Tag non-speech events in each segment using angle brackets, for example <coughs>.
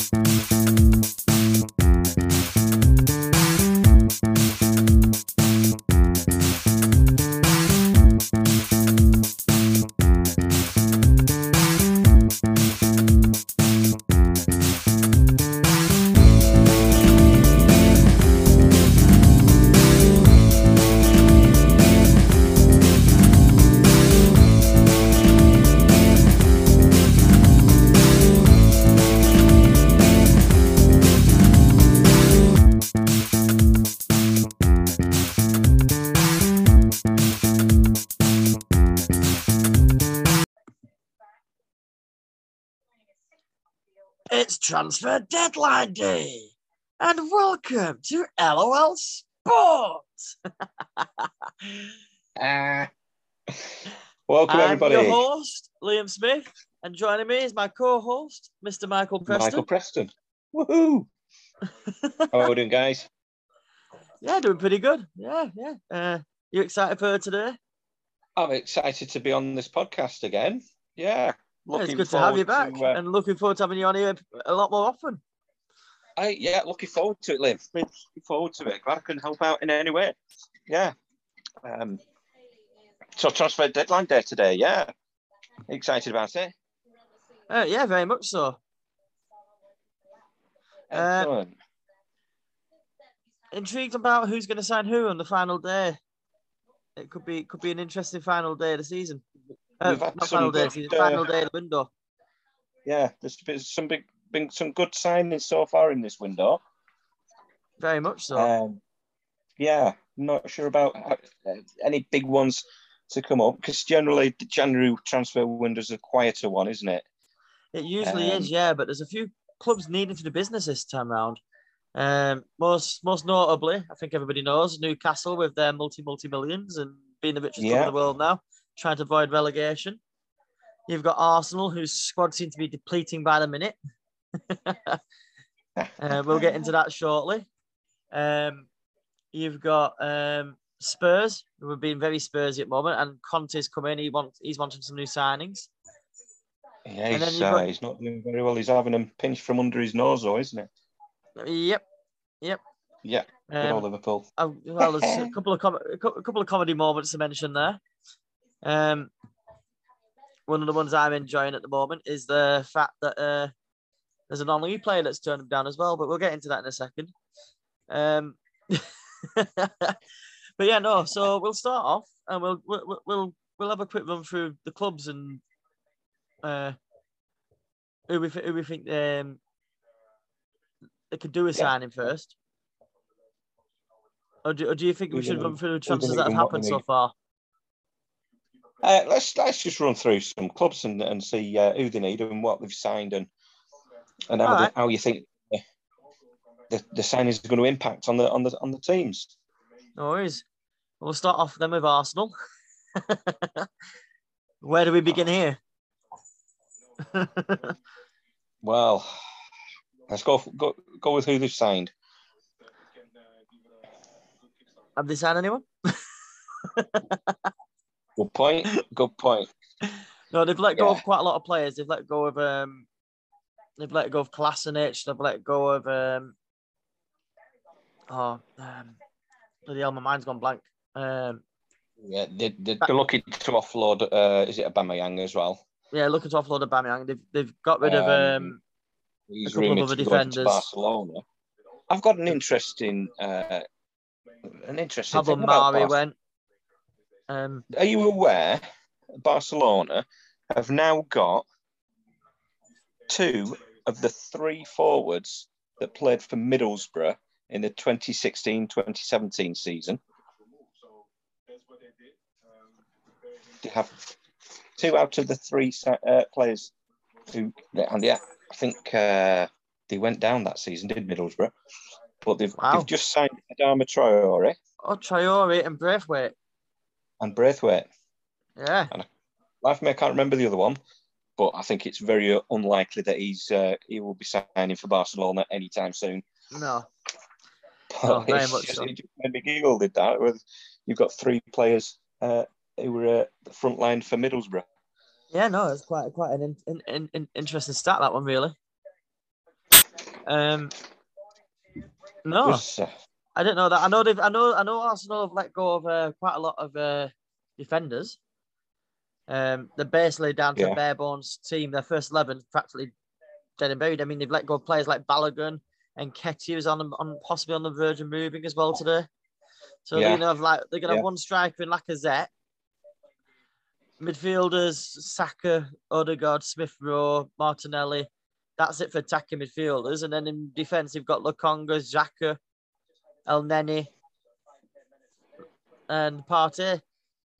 It's transfer deadline day, and welcome to LOL Sports. <laughs> Ah. welcome, everybody I'm your host, Liam Smith, and joining me is my co-host, Mr. Michael Preston. Michael Preston. Woohoo! <laughs> How are we doing, guys? Yeah, doing pretty good. Yeah, yeah. Uh, you excited for today? I'm excited to be on this podcast again. Yeah. Yeah, it's good to have you back, to, uh, and looking forward to having you on here a lot more often. I, yeah, looking forward to it, Liv. Looking forward to it. Glad I can help out in any way. Yeah. Um, so transfer deadline day today. Yeah. Excited about it. Uh, yeah, very much so. Uh, Intrigued about who's going to sign who on the final day. It could be could be an interesting final day of the season. Uh, We've had some final day, good, final uh, day of the window. yeah, there's been some big, been some good signings so far in this window. Very much so. Um, yeah, not sure about uh, any big ones to come up because generally the January transfer window is a quieter one, isn't it? It usually Um, is, yeah, but there's a few clubs needing to do business this time round. Um, most most notably, I think everybody knows Newcastle with their multi multi millions and being the richest club in the world now, trying to avoid relegation. You've got Arsenal, whose squad seems to be depleting by the minute. <laughs> Uh, we'll get into that shortly. Um, you've got um, Spurs, who have been very Spursy at the moment, and Conte's come in. He wants he's wanting some new signings. Yeah, he's, you've uh, he's not doing very well. He's having them pinched from under his nose, though, isn't it? Yep, yep. Yeah, good Um, old Liverpool. Uh, well, there's a couple of com- a couple of comedy moments to mention there. Um, one of the ones I'm enjoying at the moment is the fact that uh, there's an on player that's turned him down as well, but we'll get into that in a second. Um, <laughs> but yeah, no. So we'll start off and we'll we'll we'll we'll have a quick run through the clubs and uh, who we who we think um, they could do a Yeah. signing first. Or do, or do you think we should run through the transfers that have happened so far? Uh, let's let's just run through some clubs and, and see uh, who they need and what they've signed and and how, they- right. how you think the, the, the signings are going to impact on the on the on the teams. No worries. We'll start off then with Arsenal. <laughs> Where do we begin here? <laughs> Well, let's go go go with who they've signed. have they signed anyone? <laughs> Good point. Good point. No, they've let go Yeah. of quite a lot of players. They've let go of um, they've let go of Kolasinac. They've let go of um, oh, um, bloody hell, my mind's gone blank. Um, Yeah, they, they, they're looking to offload. Uh, is it Aubameyang as well? yeah, looking to offload Aubameyang. They've they've got rid of Um, um, He's couple of other to be to defenders. Barcelona. I've got an interesting, uh, an interesting. About Mari went. Um, Are you aware Barcelona have now got two of the three forwards that played for Middlesbrough in the 2016-2017 season? They have two out of the three uh, players who, and yeah, I think uh, they went down that season, did Middlesbrough? But they've, Wow. they've just signed Adama Traore oh, Traore and Braithwaite. And Braithwaite. Yeah, And Life me, I can't remember the other one, but I think it's very unlikely that he's uh, he will be signing for Barcelona anytime soon. no, <laughs> But very much just, so. it just made me giggle. Did that? With you've got three players uh, who were uh, the front line for Middlesbrough. yeah, no, it's quite quite an in, in, in, interesting stat that one really. Um, no, Was, uh, I didn't know that. I know they've. I know. I know Arsenal have let go of uh, quite a lot of uh, defenders. Um, they're basically down to Yeah. a bare bones team. Their first eleven practically dead and buried. I mean, they've let go of players like Balogun and Ketty, who's on, on possibly on the verge of moving as well today. So Yeah. they're gonna have like they're gonna Yeah. have one striker in Lacazette. Midfielders: Saka, Odegaard, Smith Rowe, Martinelli. That's it for attacking midfielders. And then in defence, you've got Lokonga, Xhaka, Elneny, and Partey.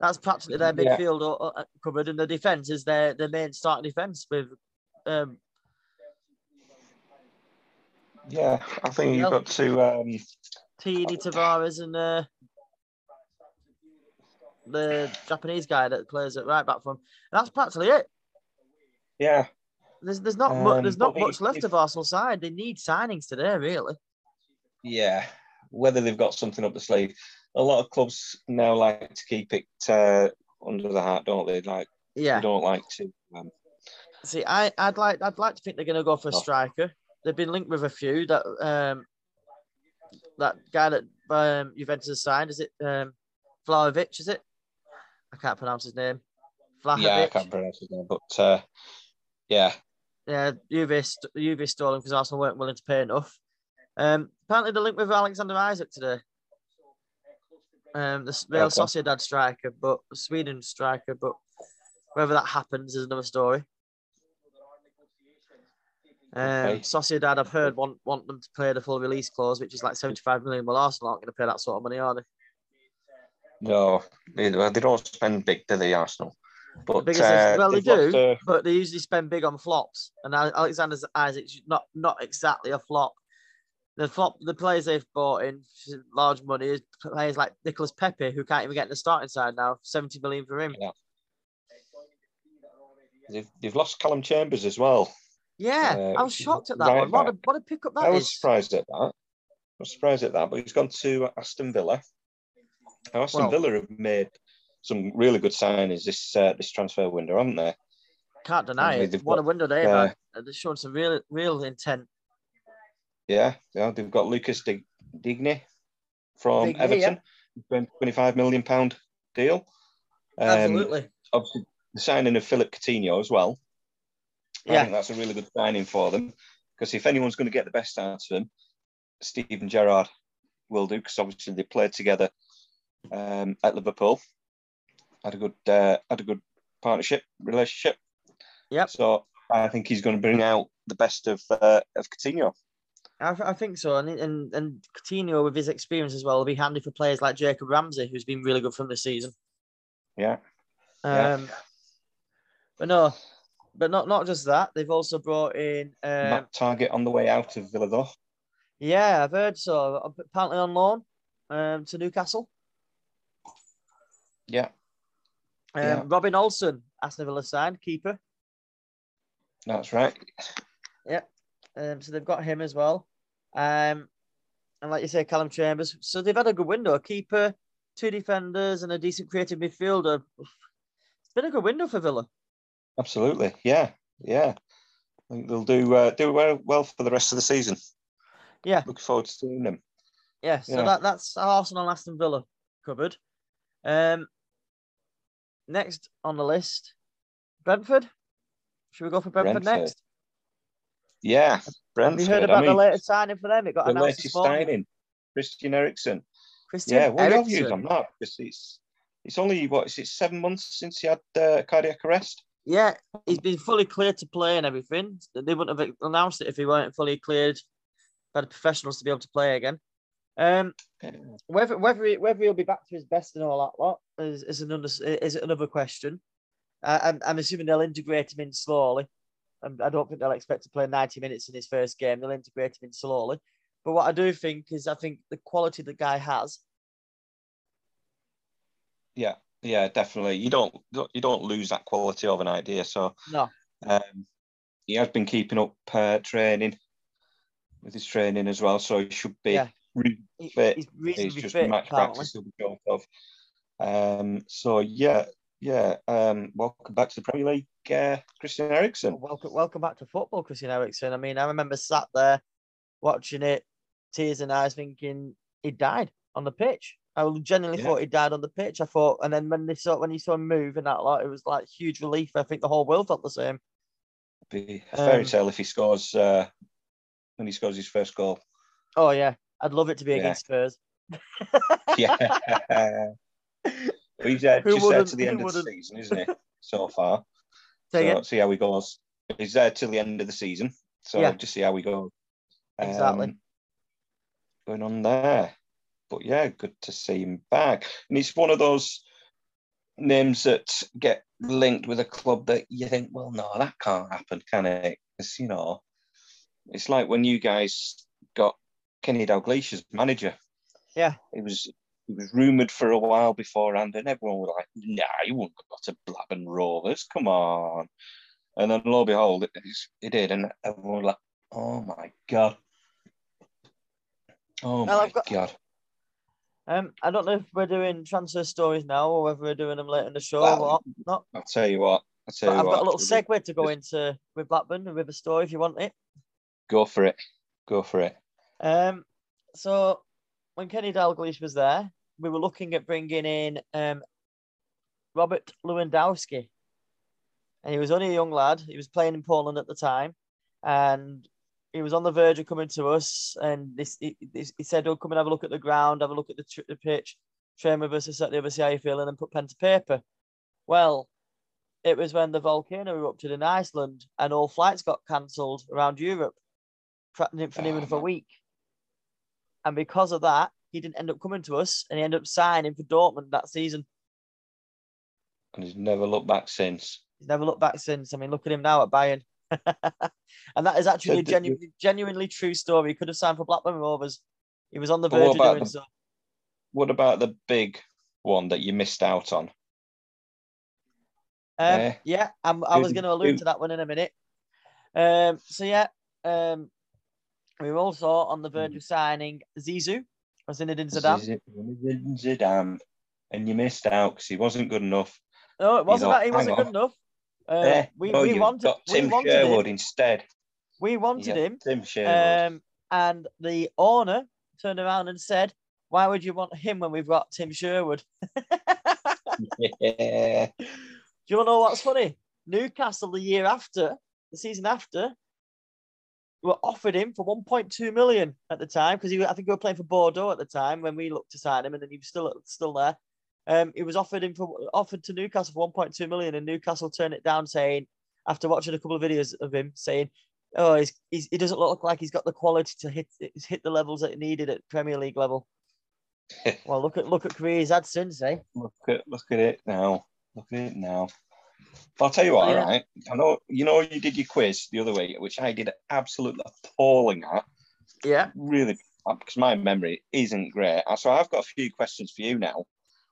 That's practically their Yeah. midfield o- o- covered, and the defence is their, their main starting defence with um, yeah, I think you've got to. Um, Tierney Tavares and uh, the Japanese guy that plays at right back for him. That's practically it. yeah, There's there's not Um, there's not much if- left if- of Arsenal side. They need signings today, really. yeah. Whether they've got something up the sleeve. A lot of clubs now like to keep it uh, under the hat, don't they? Like Yeah. they don't like to. Um, See, I, I'd like I'd like to think they're going to go for a Oh. striker. They've been linked with a few. That um, that guy that um, Juventus signed is it um, Vlahovic? Is it? I can't pronounce his name. Vlahovic. yeah, I can't pronounce his name, but uh, yeah, Yeah, Juve, Juve stole him because Arsenal weren't willing to pay enough. Um, apparently, the link with Alexander Isak today. Um, the Real Okay. Sociedad striker, but Sweden striker, but whether that happens is another story. Um, Okay. Sociedad, I've heard want want them to pay the full release clause, which is like seventy-five million. Well, Arsenal aren't going to pay that sort of money, are they? no, they, well, they don't spend big, do they, Arsenal? But is- uh, well, they do. uh, But they usually spend big on flops, and Alexander Isak's not not exactly a flop. The flop, the players they've bought in large money is players like Nicolas Pepe, who can't even get in the starting side now. Seventy million for him. they've, they've lost Calum Chambers as well. Yeah, Uh, I was shocked at that right one. What a, what a pickup that I is. was surprised at that. I was surprised at that, but he's gone to Aston Villa. Now, Aston Well- Villa have made some really good signings this uh, this transfer window, haven't they? Can't deny I mean, it. What a window they've uh, had. They've shown some real real intent. Yeah, yeah. They've got Lucas Dig- Digne from Digne, Everton, twenty-five million pound deal. Um, Absolutely. Obviously, the signing of Philip Coutinho as well. I Yeah. think that's a really good signing for them because if anyone's going to get the best out of him, Steven Gerrard will do because obviously they played together um, at Liverpool. Had a good uh, had a good partnership relationship. Yep. So I think he's going to bring out the best of uh, of Coutinho. I, I think so, and and and Coutinho with his experience as well will be handy for players like Jacob Ramsey, who's been really good from this season. Yeah. Yeah. Um, but no, but not not just that. They've also brought in. Um, Matt Targett on the way out of Villa though. yeah, I've heard so. Apparently on loan um, to Newcastle. Yeah, Um, Yeah. Robin Olsen, Aston Villa signed keeper. that's right. Um, so they've got him as well. Um, and like you say, Calum Chambers. So they've had a good window. A keeper, two defenders, and a decent creative midfielder. It's been a good window for Villa. Absolutely. Yeah. Yeah. I think they'll do uh, do well, well for the rest of the season. Yeah. Looking forward to seeing them. Yeah, so Yeah. that, that's Arsenal and Aston Villa covered. Um, next on the list, Brentford. Should we go for Brentford, Brentford. next? Yeah. Have you heard I about the mean, latest signing for them? It got the announced latest signing, Christian Eriksen. Christian Yeah. What are your views Eriksen. on that? Because it's it's only what is it seven months since he had uh, cardiac arrest. Yeah, he's been fully cleared to play and everything. They wouldn't have announced it if he weren't fully cleared by the professionals to be able to play again. Um, whether whether he, whether he'll be back to his best and all that lot is, is another is another question. Uh, I'm, I'm assuming they'll integrate him in slowly. I don't think they'll expect to play 90 minutes in his first game. They'll integrate him in slowly. But what I do think is, I think the quality the guy has. Yeah. Yeah. Definitely. You don't you don't lose that quality overnight, do you? So No, Um, he has been keeping up uh, training with his training as well, so he should be Yeah. he- fit. he's It's just fit. match practice he'll be short of. Um, so yeah, yeah. Um, welcome back to the Premier League, uh, Christian Eriksen. Welcome, welcome back to football, Christian Eriksen. I mean, I remember sat there watching it, tears in eyes, thinking he died on the pitch. I genuinely Yeah. thought he died on the pitch. I thought, and then when they saw when you saw him move and that, like it was like huge relief. I think the whole world felt the same. Be a fairy Um, tale if he scores uh, when he scores his first goal. Oh yeah, I'd love it to be Yeah. against Spurs. <laughs> Yeah. <laughs> He's uh, Who just there to the end of the season, isn't he? So far. <laughs> So see how he goes. He's there till the end of the season. So Yeah. just see how we go. Exactly. Um, going on there. But yeah, good to see him back. And he's one of those names that get linked with a club that you think, well, no, that can't happen, can it? Because, you know, it's like when you guys got Kenny Dalglish as manager. Yeah. It was it was rumoured for a while beforehand, and everyone was like, nah, he wouldn't go to Blackburn Rovers. Come on. And then lo and behold, it, it did, and everyone was like, oh my God. Oh Well, my I've got- God. Um, I don't know if we're doing transfer stories now or whether we're doing them later in the show Well, or what. Not. I'll tell you what. I'll tell But you I've what. got a little we'll segue to go into with Blackburn and with a story if you want it. Go for it. Go for it. Um, so when Kenny Dalglish was there, we were looking at bringing in um Robert Lewandowski, and he was only a young lad. He was playing in Poland at the time, and he was on the verge of coming to us. And this he, this- he said, "Oh, come and have a look at the ground, have a look at the, tr- the pitch, train with us, and see how you feel, and then put pen to paper." Well, it was when the volcano erupted in Iceland, and all flights got cancelled around Europe for, for nearly Oh, for a week. And because of that, he didn't end up coming to us and he ended up signing for Dortmund that season. And he's never looked back since. He's never looked back since. I mean, look at him now at Bayern. <laughs> and that is actually a <laughs> So did you- genuinely, genuinely true story. He could have signed for Blackburn Rovers. He was on the verge of doing the- so. What about the big one that you missed out on? Um, Eh? yeah, I'm, I was going to allude who- to that one in a minute. Um, so yeah, um, we were also on the Hmm. verge of signing Zizou, or Zinedine Zidane. Zidane. Zidane. And you missed out because he wasn't good enough. No, it wasn't thought, that he wasn't "Hang good enough. Uh, Eh, we, no, we wanted got we Tim wanted Sherwood him. instead. We wanted Yeah, him. Tim Sherwood. Um, and the owner turned around and said, "Why would you want him when we've got Tim Sherwood?" <laughs> yeah. <laughs> Do you want to know what's funny? Newcastle the year after, the season after, were offered him for 1.2 million at the time because he, I think he was playing for Bordeaux at the time when we looked to sign him, and then he was still still there. Um, he was offered him for offered to Newcastle for 1.2 million, and Newcastle turned it down, saying after watching a couple of videos of him saying, "Oh, he's, he's he doesn't look like he's got the quality to hit hit the levels that he needed at Premier League level." <laughs> well, look at look at career he's had since, eh? Look at look at it now. Look at it now. But I'll tell you what, Yeah. right? I know you know you did your quiz the other week, which I did absolutely appalling at. Yeah. Really, because my memory isn't great. Uh, So I've got a few questions for you now,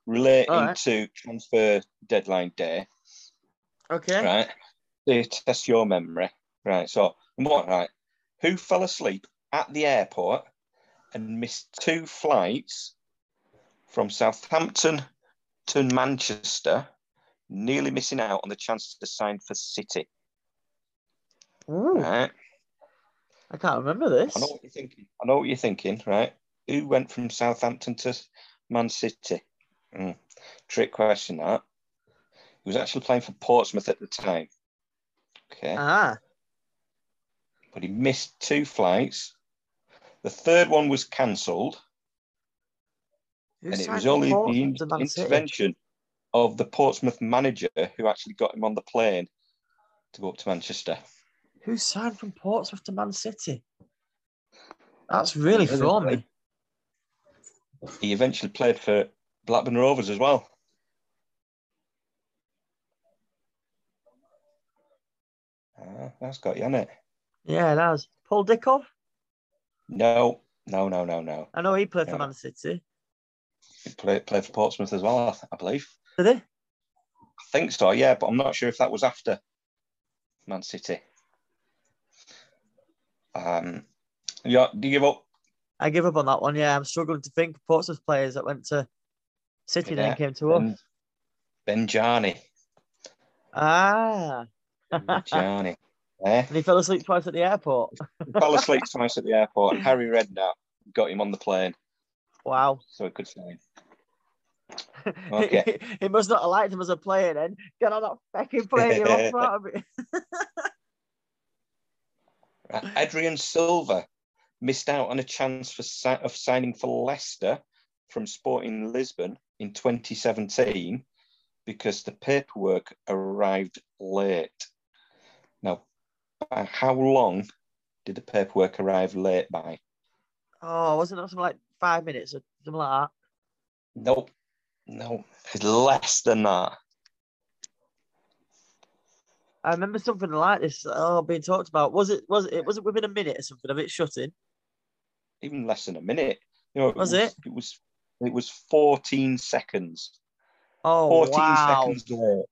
relating right. to transfer deadline day. Okay. Right, to test your memory. Right. So what? Right. Who fell asleep at the airport and missed two flights from Southampton to Manchester, nearly missing out on the chance to sign for City? Ooh, Right. I can't remember this. I know what you're thinking. I know what you're thinking. Right. Who went from Southampton to Man City? Hmm. Trick question. That. He was actually playing for Portsmouth at the time. Okay. Ah, but he missed two flights. The third one was cancelled, and it was only the Portsmouth in- City? intervention of the Portsmouth manager who actually got him on the plane to go up to Manchester. Who signed from Portsmouth to Man City? That's really they- me. He eventually played for Blackburn Rovers as well. Ah, that's got you on it. Yeah, it has. Paul Dickov? No, no, no, no, no. I know he played for Man City. He played, played for Portsmouth as well, I, I believe. Did he? I think so, yeah, but I'm not sure if that was after Man City. Um, yeah, do you give up? I give up on that one. Yeah, I'm struggling to think of Portsmouth players that went to City Yeah, then came to us. Ben, Benjani. Ah, Benjani. Yeah. And he fell asleep twice at the airport. Fell asleep twice at the airport, and Harry Redknapp got him on the plane Wow. so it could sign. Okay. <laughs> he must not have liked him as a player then. Get on that fucking <laughs> plane, you're off part of it. Adrien Silva missed out on a chance for of signing for Leicester from Sporting Lisbon in 2017 because the paperwork arrived late. Now, by how long did the paperwork arrive late by? Oh, wasn't that something like five minutes or something like that? Nope. No, it's less than that. I remember something like this. Oh, being talked about. Was it? Was it? Was it within a minute or something of it shutting? Even less than a minute. You know, Was it? It was. It was 14 seconds. Oh 14 wow! seconds late.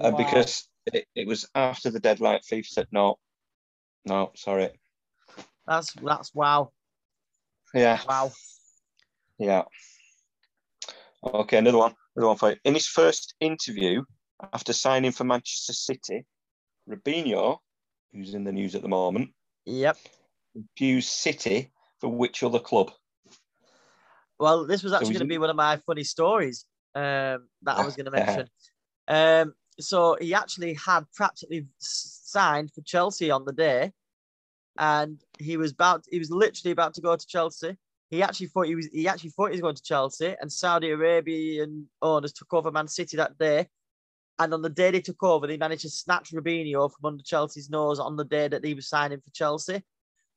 Uh, because it, it was after the deadline. FIFA said no, no, sorry. that's that's wow, Yeah, wow. yeah. Okay, another one. Another one for you. In his first interview after signing for Manchester City, Robinho, who's in the news at the moment, Yep. refused City for which other club? Well, this was actually he's going to be one of my funny stories um, that I was going <laughs> to mention. Um, so he actually had practically signed for Chelsea on the day, and he was about he was literally about to go to Chelsea. He actually thought he was he actually thought he was going to Chelsea, and Saudi Arabian owners took over Man City that day. And on the day they took over, they managed to snatch Robinho from under Chelsea's nose on the day that he was signing for Chelsea.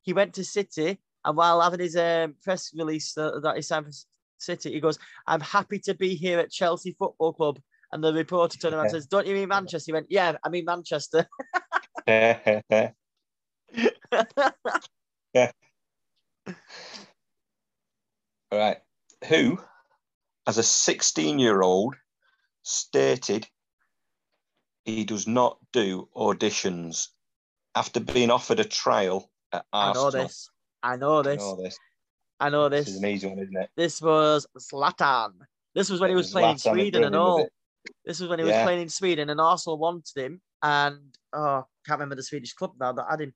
He went to City, and while having his um, press release uh, that he signed for City, he goes, "I'm happy to be here at Chelsea Football Club." And the reporter turned around and says, "Don't you mean Manchester?" He went, "Yeah, I mean Manchester." <laughs> <laughs> <laughs> All right. Who, as a 16 year old, stated he does not do auditions after being offered a trial at I know Arsenal? this. I know I this. know this. I know This this. is an easy one, isn't it? This was Zlatan. This was when he was playing in Sweden and all. This was when he was playing in Sweden, and Arsenal wanted him. And oh, can't remember the Swedish club now that had him.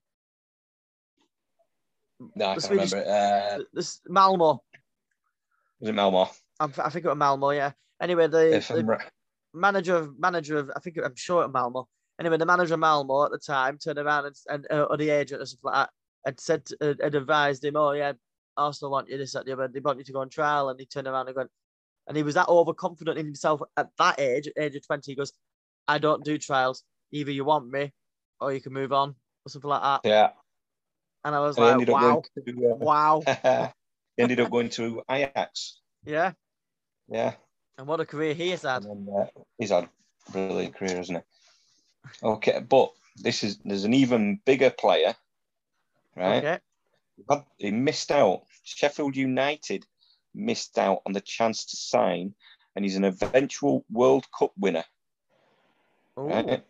No, I The can't Swedish- remember. it. Uh, This Malmo. Was it Malmo? I'm, I think it was Malmo. Yeah. Anyway, the, the I'm manager of manager of I think I'm sure at Malmo. Anyway, the manager of Malmo at the time turned around and, and uh, or the agent or something like that had said uh, had advised him, oh yeah, Arsenal want you this that the other. They want you to go on trial, and he turned around and went, and he was that overconfident in himself at that age, at age of twenty. He goes, I don't do trials. Either you want me, or you can move on, or something like that. Yeah. And I was And like, wow, to, uh, wow, <laughs> <laughs> he ended up going to Ajax. yeah. Yeah. And what a career he has had. And uh, he's had a brilliant career, hasn't he? Okay, but this is there's an even bigger player, right? Okay. But he missed out. Sheffield United missed out on the chance to sign, and he's an eventual World Cup winner, Ooh. right?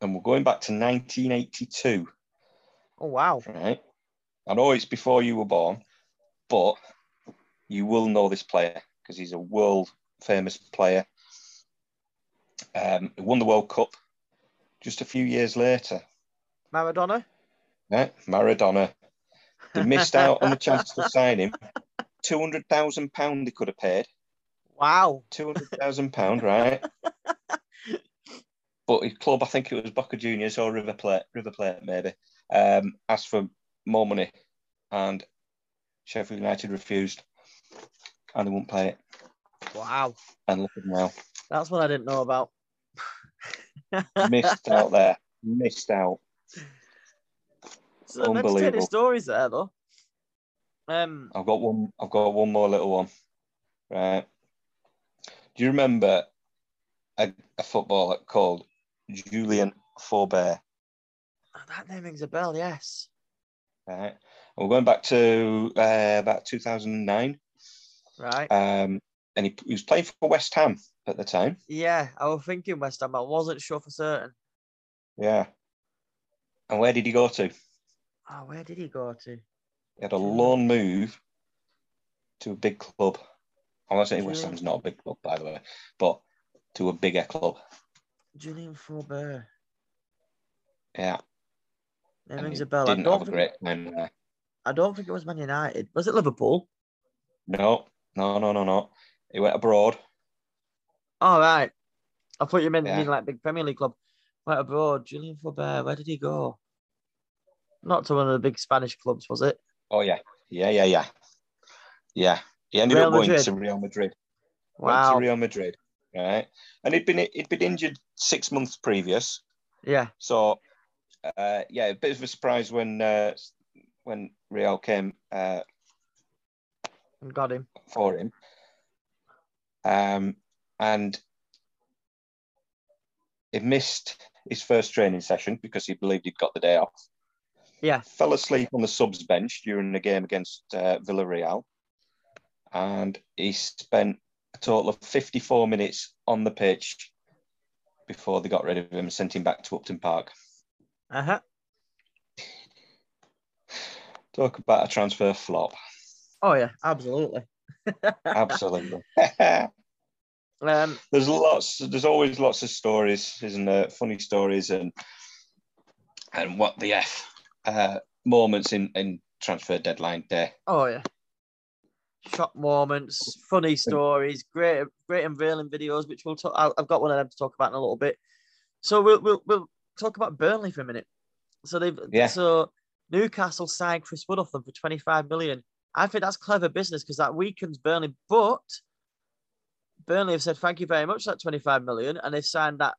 And we're going back to 1982, Oh wow. right? I know it's before you were born, but you will know this player because he's a world famous player. Um, he won the World Cup just a few years later. Maradona. Right? Maradona. They missed <laughs> out on the chance to sign him. Two hundred thousand pound they could have paid. Wow. Two hundred thousand pound, right? but his club, I think it was Boca Juniors or River Plate, River Plate maybe, um, asked for more money, and Sheffield United refused, and they won't play it. Wow. And look at them now, That's what I didn't know about. <laughs> missed out there, missed out. Entertaining Unbelievable. stories there, though. Um, I've got one. I've got one more little one. Right. Do you remember a, a footballer called Julien Faubert? that name rings a bell. Yes. Right. We're going back to uh, about 2009. Right. Um, and he, he was playing for West Ham at the time. yeah, I was thinking West Ham. but I wasn't sure for certain. Yeah. And where did he go to? Oh, where did he go to? He had a loan move to a big club. I'm not saying West Ham's not a big club, by the way, but to a bigger club. Julien Faubert. Yeah. And rings a bell. Didn't have don't, a think, great time there. I don't think it was Man United. Was it Liverpool? No, no, no, no, no. He went abroad. All right. I thought you meant Yeah. like big Premier League club. Went abroad. Julien Faubert. Where did he go? Not to one of the big Spanish clubs, was it? Oh yeah, yeah, yeah, yeah, yeah. He ended Real up going Madrid? to Real Madrid. Went Wow. to Real Madrid, right? And he'd been he'd been injured six months previous. Yeah. So, uh, yeah, a bit of a surprise when uh, when Real came uh, and Got him. for him. Um, and he missed his first training session because he believed he'd got the day off. Yeah. Fell asleep on the subs bench during the game against uh, Villarreal, and he spent a total of 54 minutes on the pitch before they got rid of him and sent him back to Upton Park. Uh huh. Talk about a transfer flop. Oh yeah, absolutely. Absolutely. <laughs> <laughs> Um, there's lots there's always lots of stories isn't there funny stories and and what the f uh moments in in transfer deadline day oh yeah. Shock moments, funny <laughs> stories, great, great unveiling videos, which we'll talk. I- I've got one of them to talk about in a little bit. So we'll we'll, we'll talk about Burnley for a minute. So they've Yeah. so Newcastle signed Chris Wood off them for 25 million. I think that's clever business because that weakens Burnley, but Burnley have said thank you very much for that 25 million, and they've signed that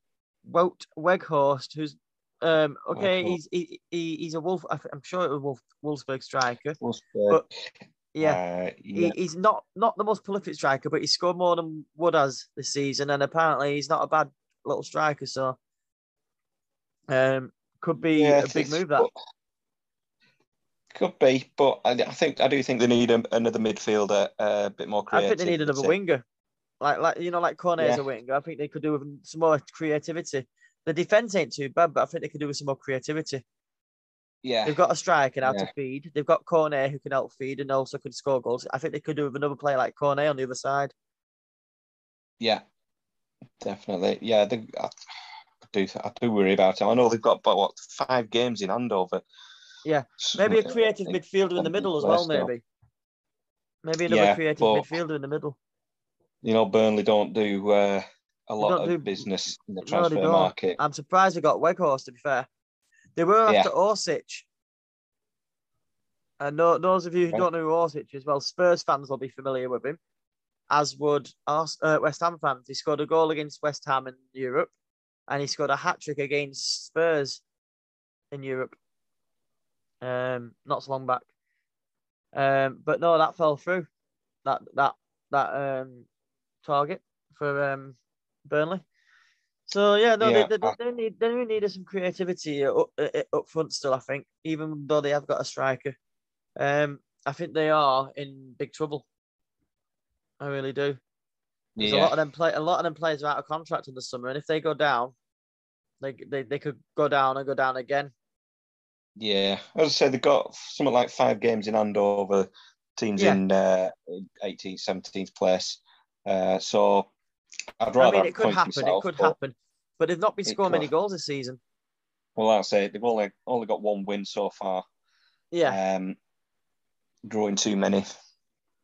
Wout Weghorst, who's um okay, he's he, he, he's a Wolf. I'm sure it was Wolf, Wolfsburg striker. Wolfsburg, But- Yeah, uh, yeah. he, he's not not the most prolific striker, but he scored more than Wood has this season, and apparently he's not a bad little striker. So, um, could be Yeah, a big move. That could be but I, I think I do think they need a, another midfielder uh, a bit more I think they need another winger, like like you know, like Cornet is a winger. I think they could do with some more creativity. The defense ain't too bad, but I think they could do with some more creativity. yeah They've got a striker now Yeah. to feed. They've got Cornet who can help feed and also can score goals. I think they could do with another player like Cornet on the other side. yeah definitely yeah they, I, do I do worry about them I know they've got about what five games in Andover Yeah, Maybe a creative midfielder in the middle as well. Maybe, maybe another Yeah, creative but- midfielder in the middle. you know Burnley don't do uh, a lot of do- business in the No, transfer don't. market I'm surprised they got Weghorst. To be fair, they were Yeah. after Orsic. And no, those of you who don't know who Orsic is, well, Spurs fans will be familiar with him, as would Ars- uh, West Ham fans. He scored a goal against West Ham in Europe, and he scored a hat trick against Spurs in Europe. Um, not so long back. Um, but no, that fell through. That that that um target for um Burnley. So yeah, no, Yeah, they, they, I- they need they needed some creativity up, uh, up front still. I think, even though they have got a striker, um, I think they are in big trouble. I really do. There's a lot of them play. A lot of them players are out of contract in the summer, and if they go down, they they, they could go down and go down again. Yeah as I say they've got something like five games in Andover teams Yeah. in uh, 18th 17th place uh, so I'd rather. I mean, it could happen. myself, it could but- happen, but they've not been scoring many goals this season. well that's it they've only only got one win so far Yeah, um, drawing too many.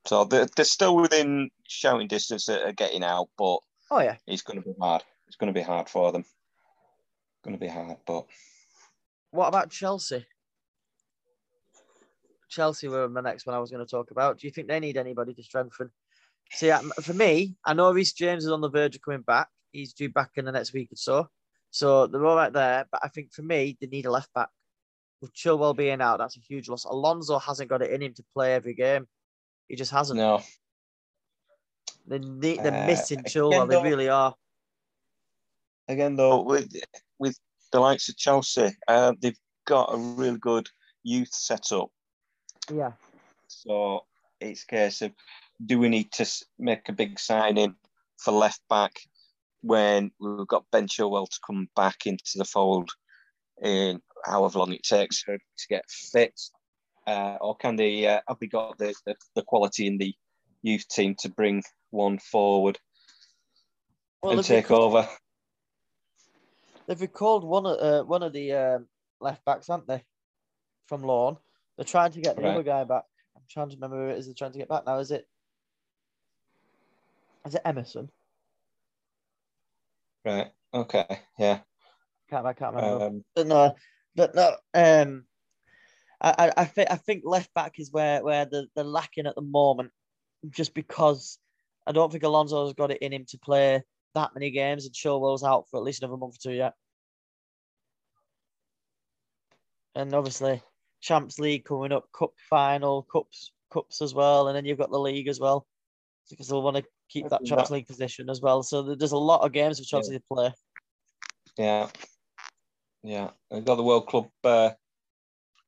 So they're, they're still within shouting distance of of getting out, but oh yeah. it's going to be hard. It's going to be hard for them. Going to be hard, but What about Chelsea? Chelsea were the next one I was going to talk about. Do you think they need anybody to strengthen? See, for me, I know Reece James is on the verge of coming back. He's due back in the next week or so. So they're all right there. But I think for me, they need a left back. With Chilwell being out, that's a huge loss. Alonso hasn't got it in him to play every game. He just hasn't. no. They need, they're Uh, missing again, Chilwell. They really are. Again, though, with with the likes of Chelsea, uh, they've got a real good youth setup. Yeah. So it's a case of do we need to make a big signing for left back when we've got Ben Chilwell to come back into the fold in however long it takes for to get fit, uh, or can they uh, have we got the, the the quality in the youth team to bring one forward Well, and take recalled, over? They've recalled one of uh, one of the um, left backs, haven't they? from loan. They're trying to get the Right. other guy back. I'm trying to remember who it is they're trying to get back now. Is it? Is it Emerson? Right. Okay. Yeah. Can't I can't remember. Um, but no, but no. Um, I I I think I think left back is where where the they're lacking at the moment, just because I don't think Alonso's got it in him to play that many games, and Chilwell's out for at least another month or two yet. And obviously, Champs League coming up, Cup final, cups cups as well, and then you've got the league as well, because they'll want to keep that Yeah. Champions League position as well. So there's a lot of games for Chelsea to play. yeah. Yeah. They've got the World Club uh,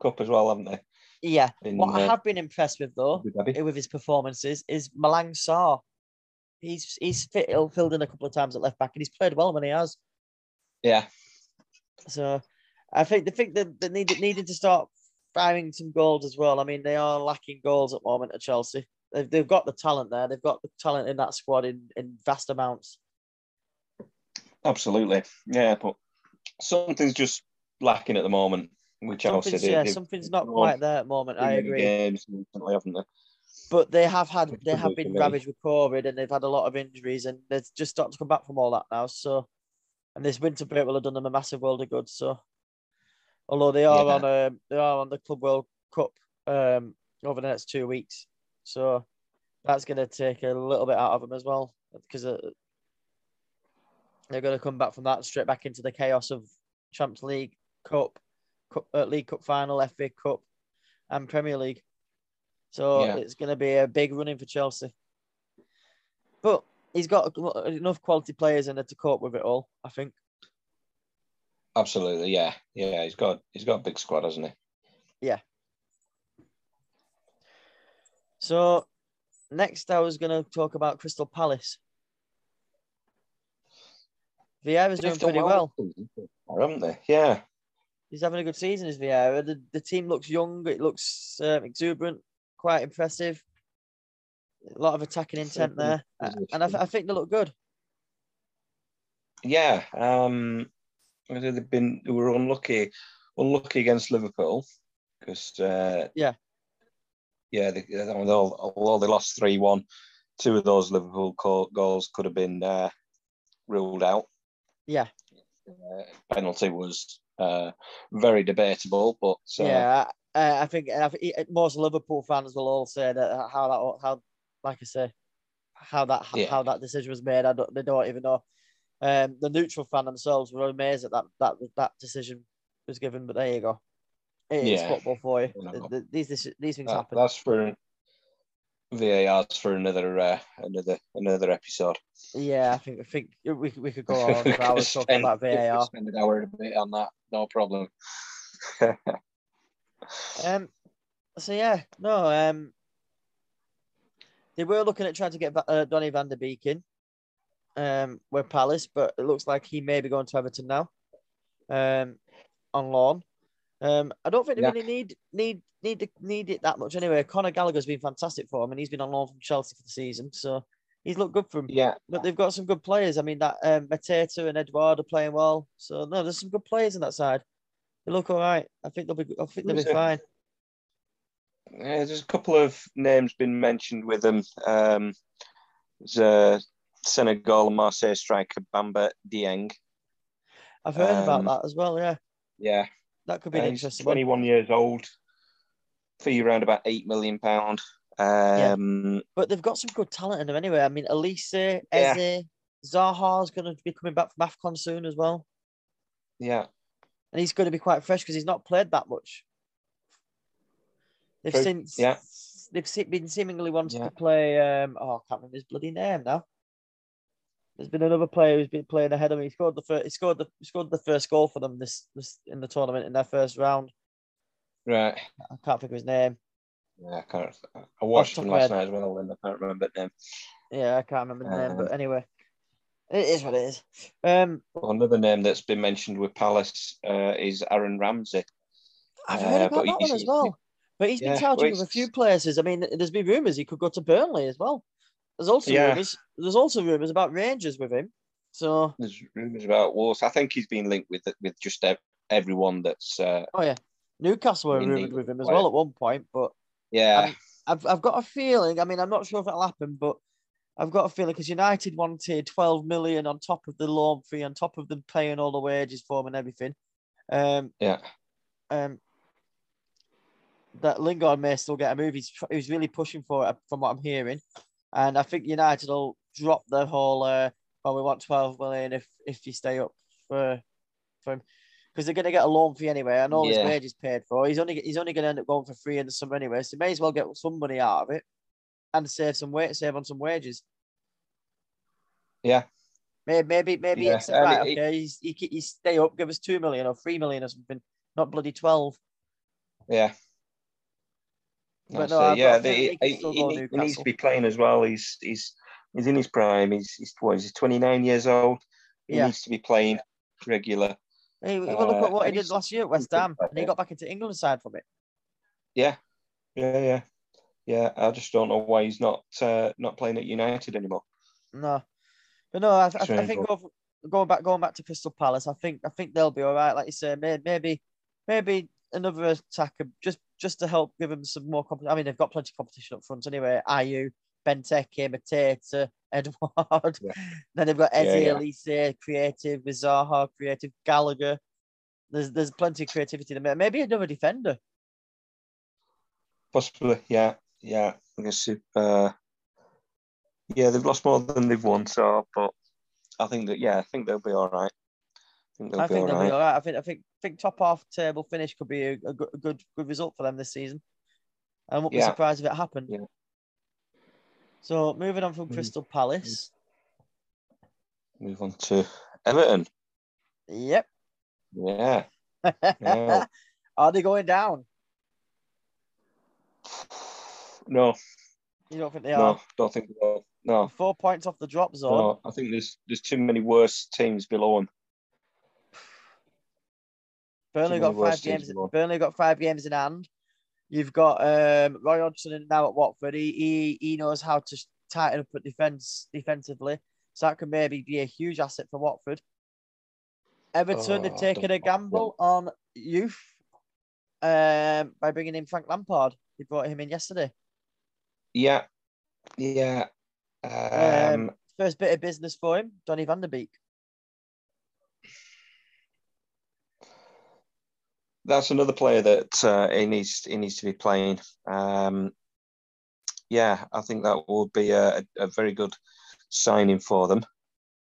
Cup as well, haven't they? Yeah. In, What I uh, have been impressed with though with his performances is Malang Sarr. He's he's fit, filled in a couple of times at left back and he's played well when he has. Yeah. So I think they think that they need needed to start firing some goals as well. I mean, they are lacking goals at the moment at Chelsea. They've, they've got the talent there. They've got the talent in that squad in, in vast amounts. Absolutely. Yeah, but something's just lacking at the moment, which I'll say Something's, they, yeah, something's not quite there at the moment. I agree. Games recently, haven't they? But they have had they have been ravaged with COVID and they've had a lot of injuries and they're just starting to come back from all that now. So and this winter break will have done them a massive world of good. So although they are Yeah. on a, they are on the Club World Cup um over the next two weeks. So that's gonna take a little bit out of them as well because uh, they're gonna come back from that straight back into the chaos of Champions League, Cup, Cup uh, League Cup final, FA Cup, and Premier League. So Yeah. it's going to be a big running for Chelsea. But he's got enough quality players in there to cope with it all, I think. Absolutely, yeah, yeah. He's got he's got a big squad, hasn't he? Yeah. So next, I was going to talk about Crystal Palace. Vieira's doing pretty well. haven't they? Yeah, He's having a good season, is Vieira. The, the team looks young. It looks um, exuberant, quite impressive. A lot of attacking intent there. Uh, And I, th- I think they look good. yeah. Um, they've been they were unlucky, unlucky against Liverpool because uh, Yeah. yeah. They, although, although they lost three one, two of those Liverpool goals could have been uh, ruled out. Yeah. Uh, penalty was uh, very debatable, but uh, yeah, I, I think I think most Liverpool fans will all say that uh, how that how like I say how that Yeah. how that decision was made. I don't they don't even know. Um, the neutral fan themselves were amazed at that that that decision was given. But there you go. It is Yeah. football for you. You know. Th- th- These these, these things that- happen. that's for VAR's for another uh, another another episode. Yeah, I think I think we could- we could go <laughs> on for hours talking about VAR. Spend an hour a bit on that, no problem. <laughs> Um, so yeah, no, um, they were looking at trying to get uh, Donny van de Beek in, um, with Palace, but it looks like he may be going to Everton now, um, on loan. Um, I don't think they Yeah. really need need need to, need it that much anyway. Conor Gallagher's been fantastic for him, and he's been on loan from Chelsea for the season, so he's looked good for him. yeah, But they've got some good players. I mean, that um, Mateta and Edouard are playing well, so no, there's some good players on that side. They look all right. I think they'll be. I think they'll be fine. Yeah, there's a couple of names been mentioned with them. Um, there's Senegal and Marseille striker Bamba Dieng. I've heard about Um, that as well. Yeah, Yeah, that could be an uh, he's interesting one. 21 years old. Fee around about eight million pound. Um, But they've got some good talent in them anyway. I mean, Olise, Yeah. Eze, Zaha's going to be coming back from AFCON soon as well. yeah, And he's going to be quite fresh because he's not played that much. They've True. since Yeah. they've been seemingly wanting Yeah. to play. Um, oh, I can't remember his bloody name now. There's been another player who's been playing ahead of him. He scored the first. He scored the he scored the first goal for them this this in the tournament in their first round. right. I can't think of his name. Yeah, I can't. I watched him last night as well, and I can't remember the name. Yeah, I can't remember the name, but Um, anyway, it is what it is. Um, Well, another name that's been mentioned with Palace uh, is Aaron Ramsey. I've heard Uh, about but that one as well. But he's been Yeah, touted well, with a few places. I mean, there's been rumours he could go to Burnley as well. There's also Yeah. rumours. There's also rumours about Rangers with him. So There's rumours about Wolves. I think he's been linked with with just everyone that's uh, oh yeah, Newcastle were in rumoured with him as well at one point, but Yeah, I've I've got a feeling. I mean, I'm not sure if it'll happen, but I've got a feeling because United wanted 12 million on top of the loan fee, on top of them paying all the wages for him and everything. Um, yeah, um, that Lingard may still get a move. He's he's really pushing for it, from what I'm hearing, and I think United will drop the whole. Uh, well, we want 12 million if if you stay up for for him. Because they're going to get a loan fee anyway, and all his Yeah. wages paid for. He's only he's only going to end up going for free in the summer anyway, so he may as well get some money out of it, and save some weight, save on some wages. yeah. Maybe maybe maybe Yeah, it's right. it- okay, he's, he he he stay up, give us two million or three million or something, not bloody twelve. Yeah. But no, it. Yeah, they, he he, he go need- he needs to be playing as well. He's he's he's in his prime. He's he's what is he, 29 years old. He Yeah. needs to be playing regular. Hey, well, look Uh, at what he did last year at West Ham, and he got back into England side from it. Yeah, yeah, yeah, yeah. I just don't know why he's not uh, not playing at United anymore. No, but no, I, I, I think go, going back going back to Crystal Palace, I think I think they'll be all right. Like you say, maybe maybe, another attacker just just to help give them some more competition. I mean, they've got plenty of competition up front anyway. Ayew, Benteke, Mateta, <laughs> Edouard. Yeah. Then they've got Yeah, yeah. Olise, creative, Zaha, creative, Gallagher. There's there's plenty of creativity there. Maybe another defender. Possibly, yeah, yeah. I guess if uh, yeah, they've lost more than they've won. So, but I think that yeah, I think they'll be all right. I think they'll I be think all they'll right. be all right. I think I think think top half table finish could be a, a good, a good good result for them this season. I won't be surprised if it happened. Yeah. So moving on from Mm. Crystal Palace. Move on to Everton. Yep. Yeah, <laughs> Yeah. Are they going down? <laughs> no, You don't think they no, are? don't think so. No, Four points off the drop zone. no. I think there's there's too many worse teams below them. Burnley got five games. Burnley got five games in hand. You've got um, Roy Hodgson now at Watford. He, he he knows how to tighten up at defense defensively, so that could maybe be a huge asset for Watford. Everton Oh, have taken a gamble on youth um, by bringing in Frank Lampard. They brought him in yesterday. Yeah, yeah. Um, Um, First bit of business for him, Donny van de Beek. that's another player that uh, he needs he needs to be playing. Um, yeah, I think that will be a, a very good signing for them.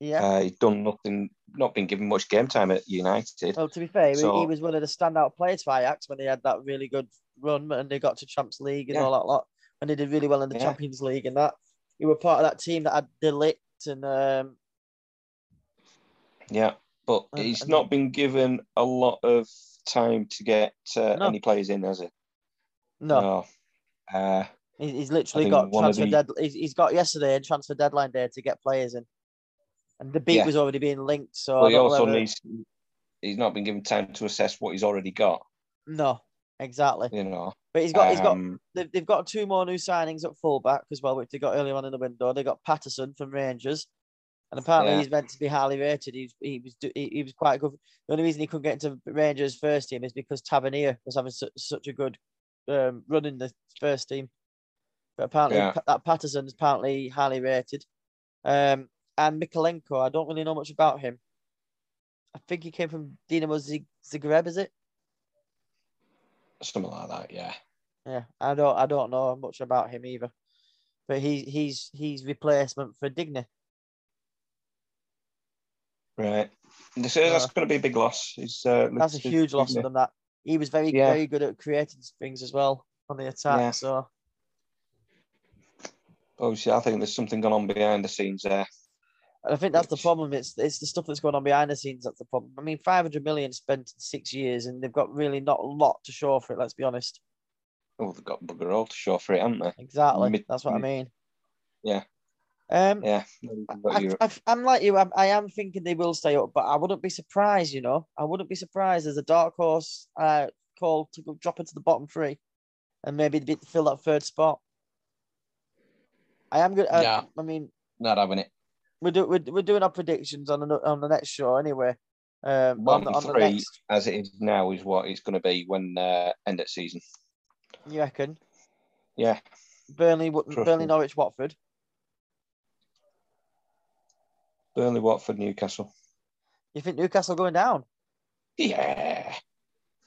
Yeah. Uh, he's done nothing, not been given much game time at United. Well, to be fair, he- he was one of the standout players for Ajax when they had that really good run and they got to Champions League and Yeah. all that lot. And they did really well in the Yeah. Champions League and that. You were part of that team that had De Ligt and um, Yeah, but And- he's and- not been given a lot of time to get uh, No. any players in, has he? no, Uh, he's literally got transfer the- dead. He's, he's got yesterday and transfer deadline day to get players in, and the beat Yeah. was already being linked. So I he also whether- needs. He's not been given time to assess what he's already got. no, exactly. You know. But he's got he's got Um, they've, they've got two more new signings at fullback as well, which they got earlier on in the window. They got Patterson from Rangers, and apparently Yeah. he's meant to be highly rated. He's, he was he, he was quite good. The only reason he couldn't get into Rangers first team is because Tavernier was having su- such a good um, run in the first team. But apparently Yeah. That Patterson is apparently highly rated. Um, and Mikolenko, I don't really know much about him. I think he came from Dinamo Zag- Zagreb, is it? Something like that. Yeah. Yeah, I don't I don't know much about him either. But he he's he's replacement for Digne. Right. This is, that's Uh, going to be a big loss. It's, uh, That's a huge loss for them. That he was very Yeah. very good at creating things as well on the attack. Yeah. So Obviously, I think there's something going on behind the scenes there. And I think that's the problem. It's it's the stuff that's going on behind the scenes that's the problem. I mean, five hundred million spent in six years, and they've got really not a lot to show for it. Let's be honest. Oh, they've got bugger all to show for it, haven't they? Exactly. Mid- that's what I mean. Yeah. Um. Yeah. I, I, I'm like you. I'm, I am thinking they will stay up, but I wouldn't be surprised. You know, I wouldn't be surprised as a dark horse uh, call to go drop into the bottom three, and maybe be, fill that third spot. I am good. I, Yeah. I mean, Not having it. We're, do, we're we're doing our predictions on the on the next show anyway. Um, Well, on, the, on three next, as it is now is what it's going to be when uh, end of season. you reckon? Yeah, Burnley, Trust Burnley, me. Norwich, Watford. Burnley, Watford, Newcastle. You think Newcastle going down? Yeah,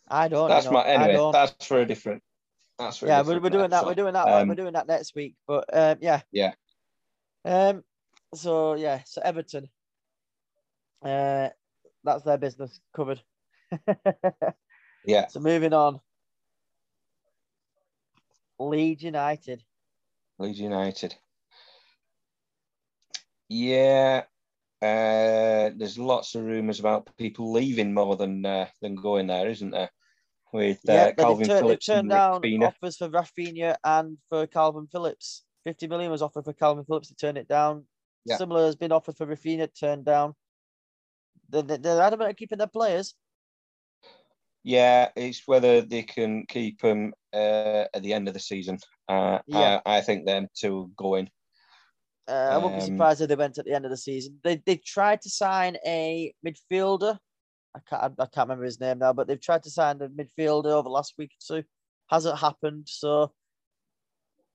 I don't. that's know. my anyway. That's for a different. That's for a yeah, we're, we're doing that. We're doing that. Um, we're doing that next week. But um, yeah. Yeah. Um. So yeah. So Everton. Uh, that's their business covered. <laughs> Yeah, So moving on. Leeds United. Leeds United. Yeah, uh, there's lots of rumours about people leaving more than uh, than going there, isn't there? With uh, yeah, Kalvin they've, turned, they've turned down Fina. offers for Raphinha and for Kalvin Phillips. 50 million was offered for Kalvin Phillips to turn it down. Yeah. Similar has been offered for Raphinha, turned down. They're, they're adamant at keeping their players. Yeah, it's whether they can keep them uh, at the end of the season. Uh, Yeah. I, I think them two going. Uh, I wouldn't be Um, surprised if they went at the end of the season. They they tried to sign a midfielder. I can't I can't remember his name now, but they've tried to sign a midfielder over the last week or two. Hasn't happened, so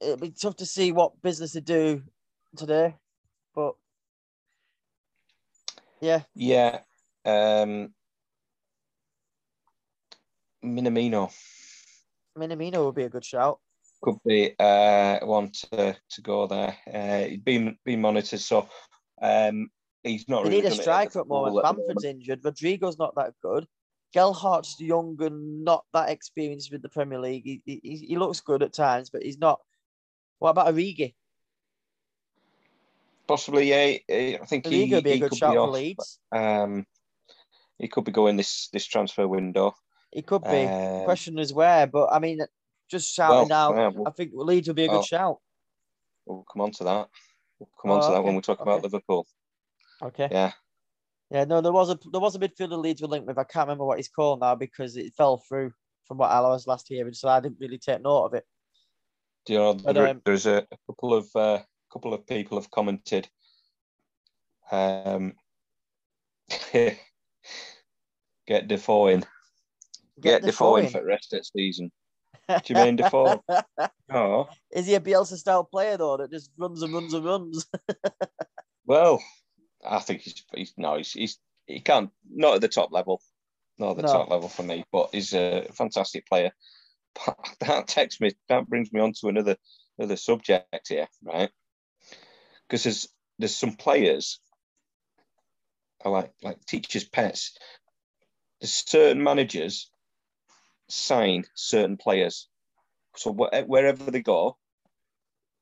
it'd be tough to see what business they do today. But yeah, Yeah, um, Minamino Minamino would be a good shout. could be uh, one to, to go there. Uh, he's been been monitored, so um, he's not. They really need a striker at the moment. Bamford's injured. Rodrigo's not that good. Gelhardt's young and not that experienced with the Premier League. He, he, he looks good at times, but he's not. What about Origi? Possibly, yeah. I think he, would be a he good could shout be for off. Leeds. Um, he could be going this this transfer window. He could be. Um, Question is where, but I mean, just well, shouting out. yeah, I think Leeds would be a good well, shout. we'll come on to that. We'll come on Oh, to that okay, when we talk about. Liverpool. Okay. Yeah, Yeah, no, there was a there was a midfielder Leeds were linked with. I can't remember what he's called now because it fell through from what I was last hearing, so I didn't really take note of it. Do you know But, um, there's a, a couple of uh, couple of people have commented. Um, <laughs> get Defoe in. Get, Defoe in for the rest of the season. <laughs> Jermaine Defoe. <laughs> Oh, Is he a Bielsa style player though that just runs and runs and runs? well, I think he's, he's no, he's, he's he can't not at the top level, not at the No. top level for me, but he's a fantastic player. But that takes me that brings me on to another another subject here, right? Because there's there's some players are like like teachers' pets. There's certain managers sign certain players, so wh- wherever they go,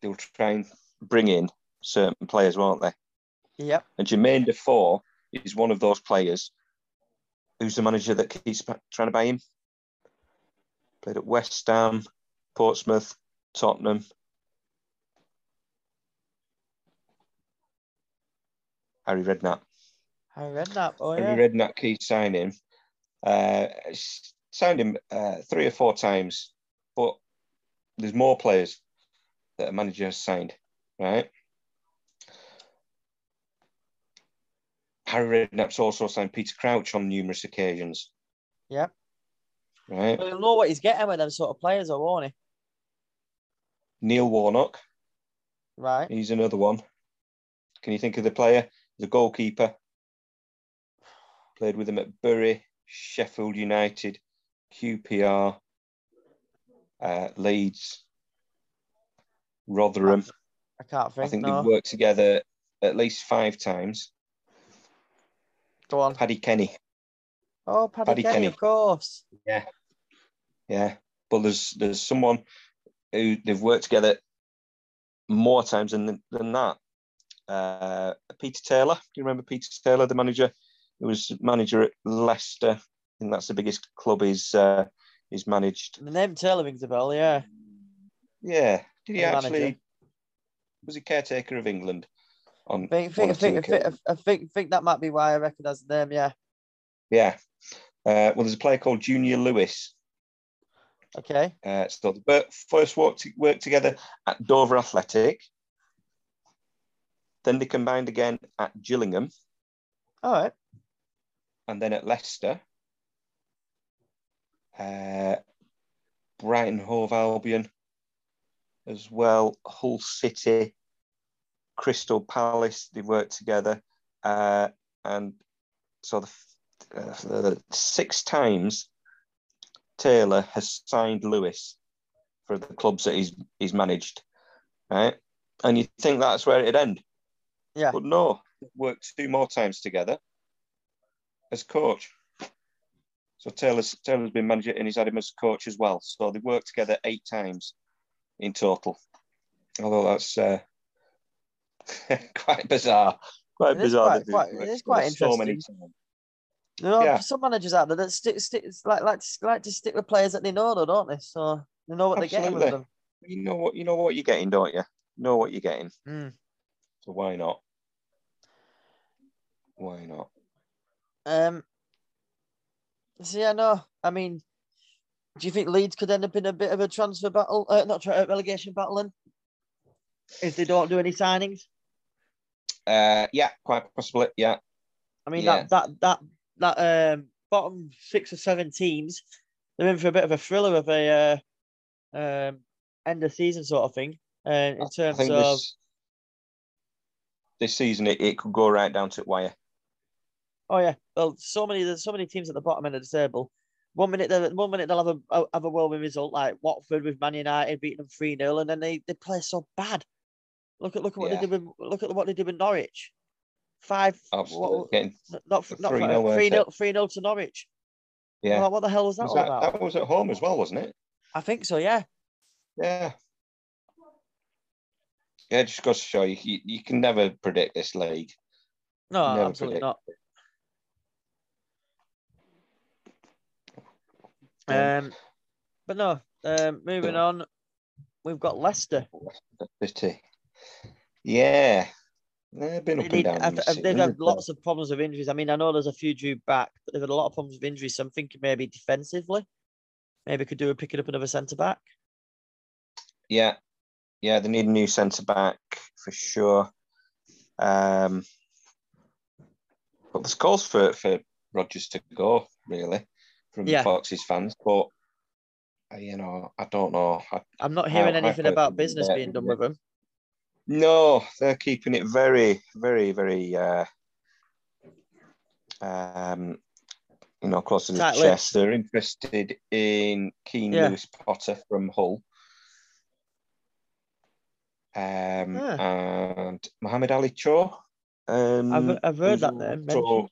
they'll try and bring in certain players, won't they? yep. And Jermaine Defoe is one of those players who's the manager that keeps trying to buy him. Played at West Ham, Portsmouth, Tottenham. Harry Redknapp. Harry Redknapp. Oh Harry yeah. Redknapp key signing. Uh, signed him uh, three or four times, but there's more players that a manager has signed, right? Harry Redknapp's also signed Peter Crouch on numerous occasions, Yep. right? Well, he'll know what he's getting with them sort of players, though, won't he? Neil Warnock, Right. he's another one. Can you think of the player? The goalkeeper. Played with him at Bury, Sheffield United, QPR, uh, Leeds, Rotherham. I can't think. I think no. they've worked together at least five times. Go on. Paddy Kenny, Oh, Paddy, Paddy Kenny, Kenny. of course. Yeah, yeah, but there's there's someone who they've worked together more times than than that. Uh, Peter Taylor, do you remember Peter Taylor, the manager? He was manager at Leicester. I think that's the biggest club he's uh, he's managed. The name Taylor rings a bell. Yeah. Yeah, did he The actually? manager. Was he caretaker of England? On I think, or think, two think, think. I think, think that might be why I recognise the name. Yeah. Yeah. Uh, well, there's a player called Junior Lewis. Okay. Uh, so they first worked, worked together at Dover Athletic. Then they combined again at Gillingham. All right. and then at Leicester, uh, Brighton Hove Albion as well, Hull City, Crystal Palace, they worked together. Uh, and so the, uh, the six times Taylor has signed Lewis for the clubs that he's he's managed, right? And you think that's where it'd end. Yeah. But no, worked two more times together as coach. So Taylor's Taylor's been manager and he's had him as coach as well. So they've worked together eight times in total. Although that's uh, <laughs> quite bizarre. Quite It is bizarre. quite- that quite- it worked is quite together So many interesting. times. There are Yeah. some managers out there that stick, stick like like to, like to stick with players that they know, though, don't they? So they know what they're getting with Absolutely. You know what you know what you're getting, don't you? You know what you're getting. them. So why not? Why not? Um. So yeah, no. I mean, do you think Leeds could end up in a bit of a transfer battle? Uh, not tra- uh, relegation battle, then, if they don't do any signings? Uh, yeah, quite possibly. Yeah, I mean, Yeah. that that that that um bottom six or seven teams, they're in for a bit of a thriller of a uh, um end of season sort of thing. Uh, in I terms of this this season it, it could go right down to the wire. oh yeah, well, so many there's so many teams at the bottom end of the table. One minute they'll one minute they'll have a have a whirlwind result like Watford with Man United beating them three 0 and then they, they play so bad. Look at look at what Yeah. they did with look at what they did with Norwich. Five Absolutely. what, Getting, not not 3-0, three weren't three it? 0 three 0 to Norwich. yeah. Like, what the hell was that Was that, about? that was at home as well, wasn't it? I think so. Yeah. Yeah. Yeah, just goes to show you, you, you can never predict this league. No, Never absolutely predict. not. Um, but no. Um, moving on, we've got Leicester. City. Yeah. They've been up and down. I've- I've- they've had lots of problems with injuries. I mean, I know there's a few due back, but they've had a lot of problems with injuries. So I'm thinking maybe defensively, maybe could do with picking up another centre back. Yeah, yeah, they need a new centre back for sure. Um, but there's calls for for Rodgers to go really from Yeah. Fox's fans, but uh, you know, I don't know. I, I'm not hearing how anything about business being done with them. no, they're keeping it very, very, very, uh, um, you know, close to the chest. They're interested in Keen Yeah. Lewis Potter from Hull. Um, Ah. and Mohamed-Ali Cho. Um, I've I've heard that name also-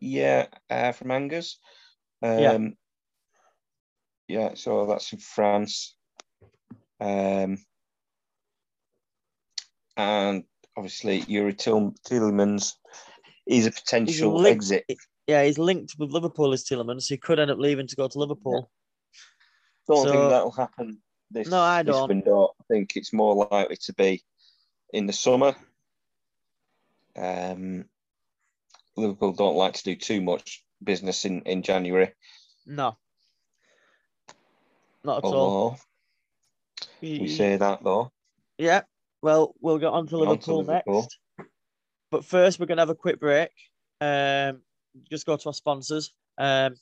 Yeah, uh, from Angers. Yeah. Um, yeah, so that's in France. Um, and obviously, Youri Till- Tielemans is a potential linked- exit. Yeah, he's linked with Liverpool as Tillerman, so he could end up leaving to go to Liverpool. Don't So- think that'll happen this, No, I don't. window. I think it's more likely to be in the summer. Um, Liverpool don't like to do too much business in, in January. No, not at all. Although He- we say that though. Yeah, well, we'll get on to On to Liverpool, Liverpool. next. But first, we're going to have a quick break. Um, just go to our sponsors. Um,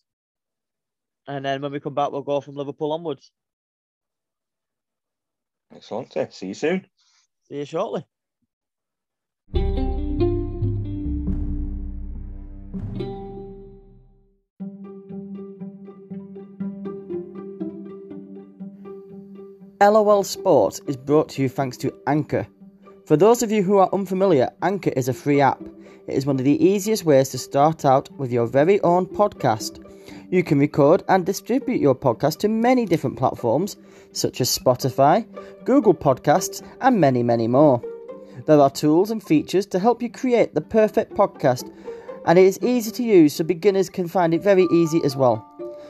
and then when we come back, we'll go from Liverpool onwards. Excellent. See you soon. See you shortly. LOL Sport is brought to you thanks to Anchor. For those of you who are unfamiliar, Anchor is a free app. It is one of the easiest ways to start out with your very own podcast. You can record and distribute your podcast to many different platforms, such as Spotify, Google Podcasts, and many, many more. There are tools and features to help you create the perfect podcast, and it is easy to use so beginners can find it very easy as well.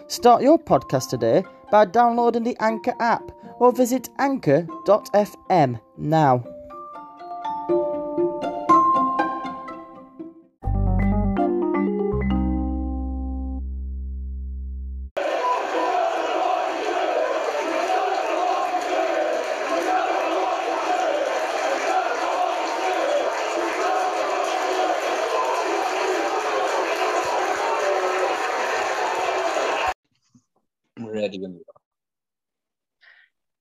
Start your podcast today by downloading the Anchor app or visit anchor.fm now.